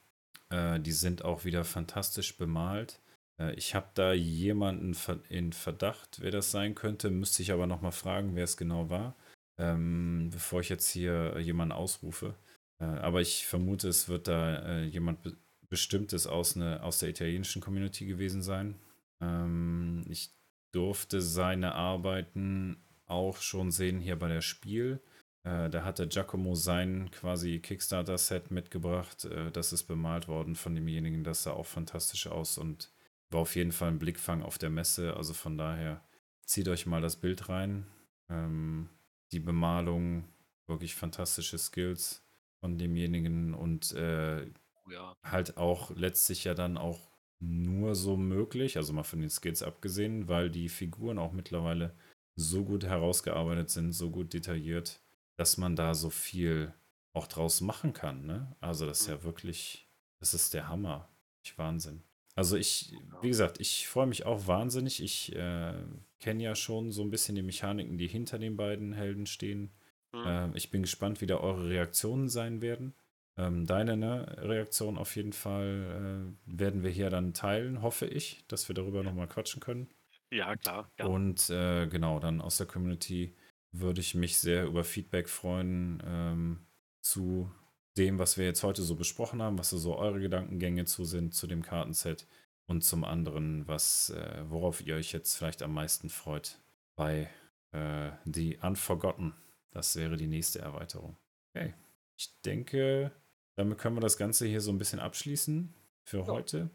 Äh, die sind auch wieder fantastisch bemalt. Äh, ich habe da jemanden in Verdacht, wer das sein könnte, müsste ich aber nochmal fragen, wer es genau war, ähm, bevor ich jetzt hier jemanden ausrufe. Äh, aber ich vermute, es wird da jemand be Bestimmtes aus, ne, aus der italienischen Community gewesen sein. Ähm, ich durfte seine Arbeiten auch schon sehen hier bei der Spiel. Äh, da hatte Giacomo sein quasi Kickstarter-Set mitgebracht. Äh, das ist bemalt worden von demjenigen. Das sah auch fantastisch aus und war auf jeden Fall ein Blickfang auf der Messe. Also von daher zieht euch mal das Bild rein. Ähm, die Bemalung, wirklich fantastische Skills von demjenigen und äh, oh ja. halt auch letztlich ja dann auch nur so möglich, also mal von den Skills abgesehen, weil die Figuren auch mittlerweile so gut herausgearbeitet sind, so gut detailliert, dass man da so viel auch draus machen kann. Ne? Also das ist ja mhm. wirklich, das ist der Hammer. Ich Wahnsinn. Also ich, wie gesagt, ich freue mich auch wahnsinnig. Ich äh, kenne ja schon so ein bisschen die Mechaniken, die hinter den beiden Helden stehen. Mhm. Äh, ich bin gespannt, wie da eure Reaktionen sein werden. Ähm, deine ne, Reaktion auf jeden Fall äh, werden wir hier dann teilen, hoffe ich, dass wir darüber nochmal quatschen können. Ja, klar. Ja. Und äh, genau, dann aus der Community würde ich mich sehr über Feedback freuen ähm, zu dem, was wir jetzt heute so besprochen haben, was so eure Gedankengänge zu sind zu dem Kartenset und zum anderen, was, äh, worauf ihr euch jetzt vielleicht am meisten freut bei äh, The Unforgotten. Das wäre die nächste Erweiterung. Okay. Ich denke, damit können wir das Ganze hier so ein bisschen abschließen für ja. heute.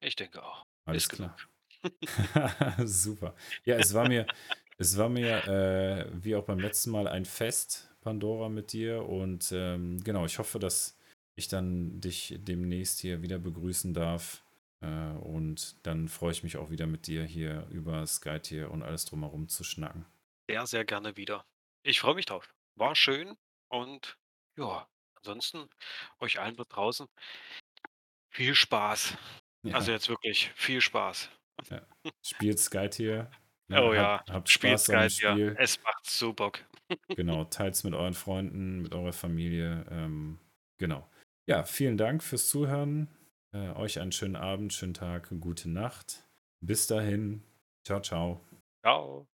Ich denke auch. Alles Ist klar. Super. Ja, es war mir, es war mir, äh, wie auch beim letzten Mal, ein Fest, Pandora, mit dir. Und ähm, genau, ich hoffe, dass ich dann dich demnächst hier wieder begrüßen darf. Äh, und dann freue ich mich auch wieder mit dir hier über Skype hier und alles drumherum zu schnacken. Sehr, sehr gerne wieder. Ich freue mich drauf. War schön und ja, ansonsten euch allen da draußen viel Spaß. Ja. Also jetzt wirklich viel Spaß. Ja. Spielt Sky hier Ne? Oh ja, habt, habt Spaß am Spiel. Es macht so Bock. genau, teilt es mit euren Freunden, mit eurer Familie. Ähm, genau. Ja, vielen Dank fürs Zuhören. Äh, euch einen schönen Abend, schönen Tag, gute Nacht. Bis dahin. Ciao, ciao. Ciao.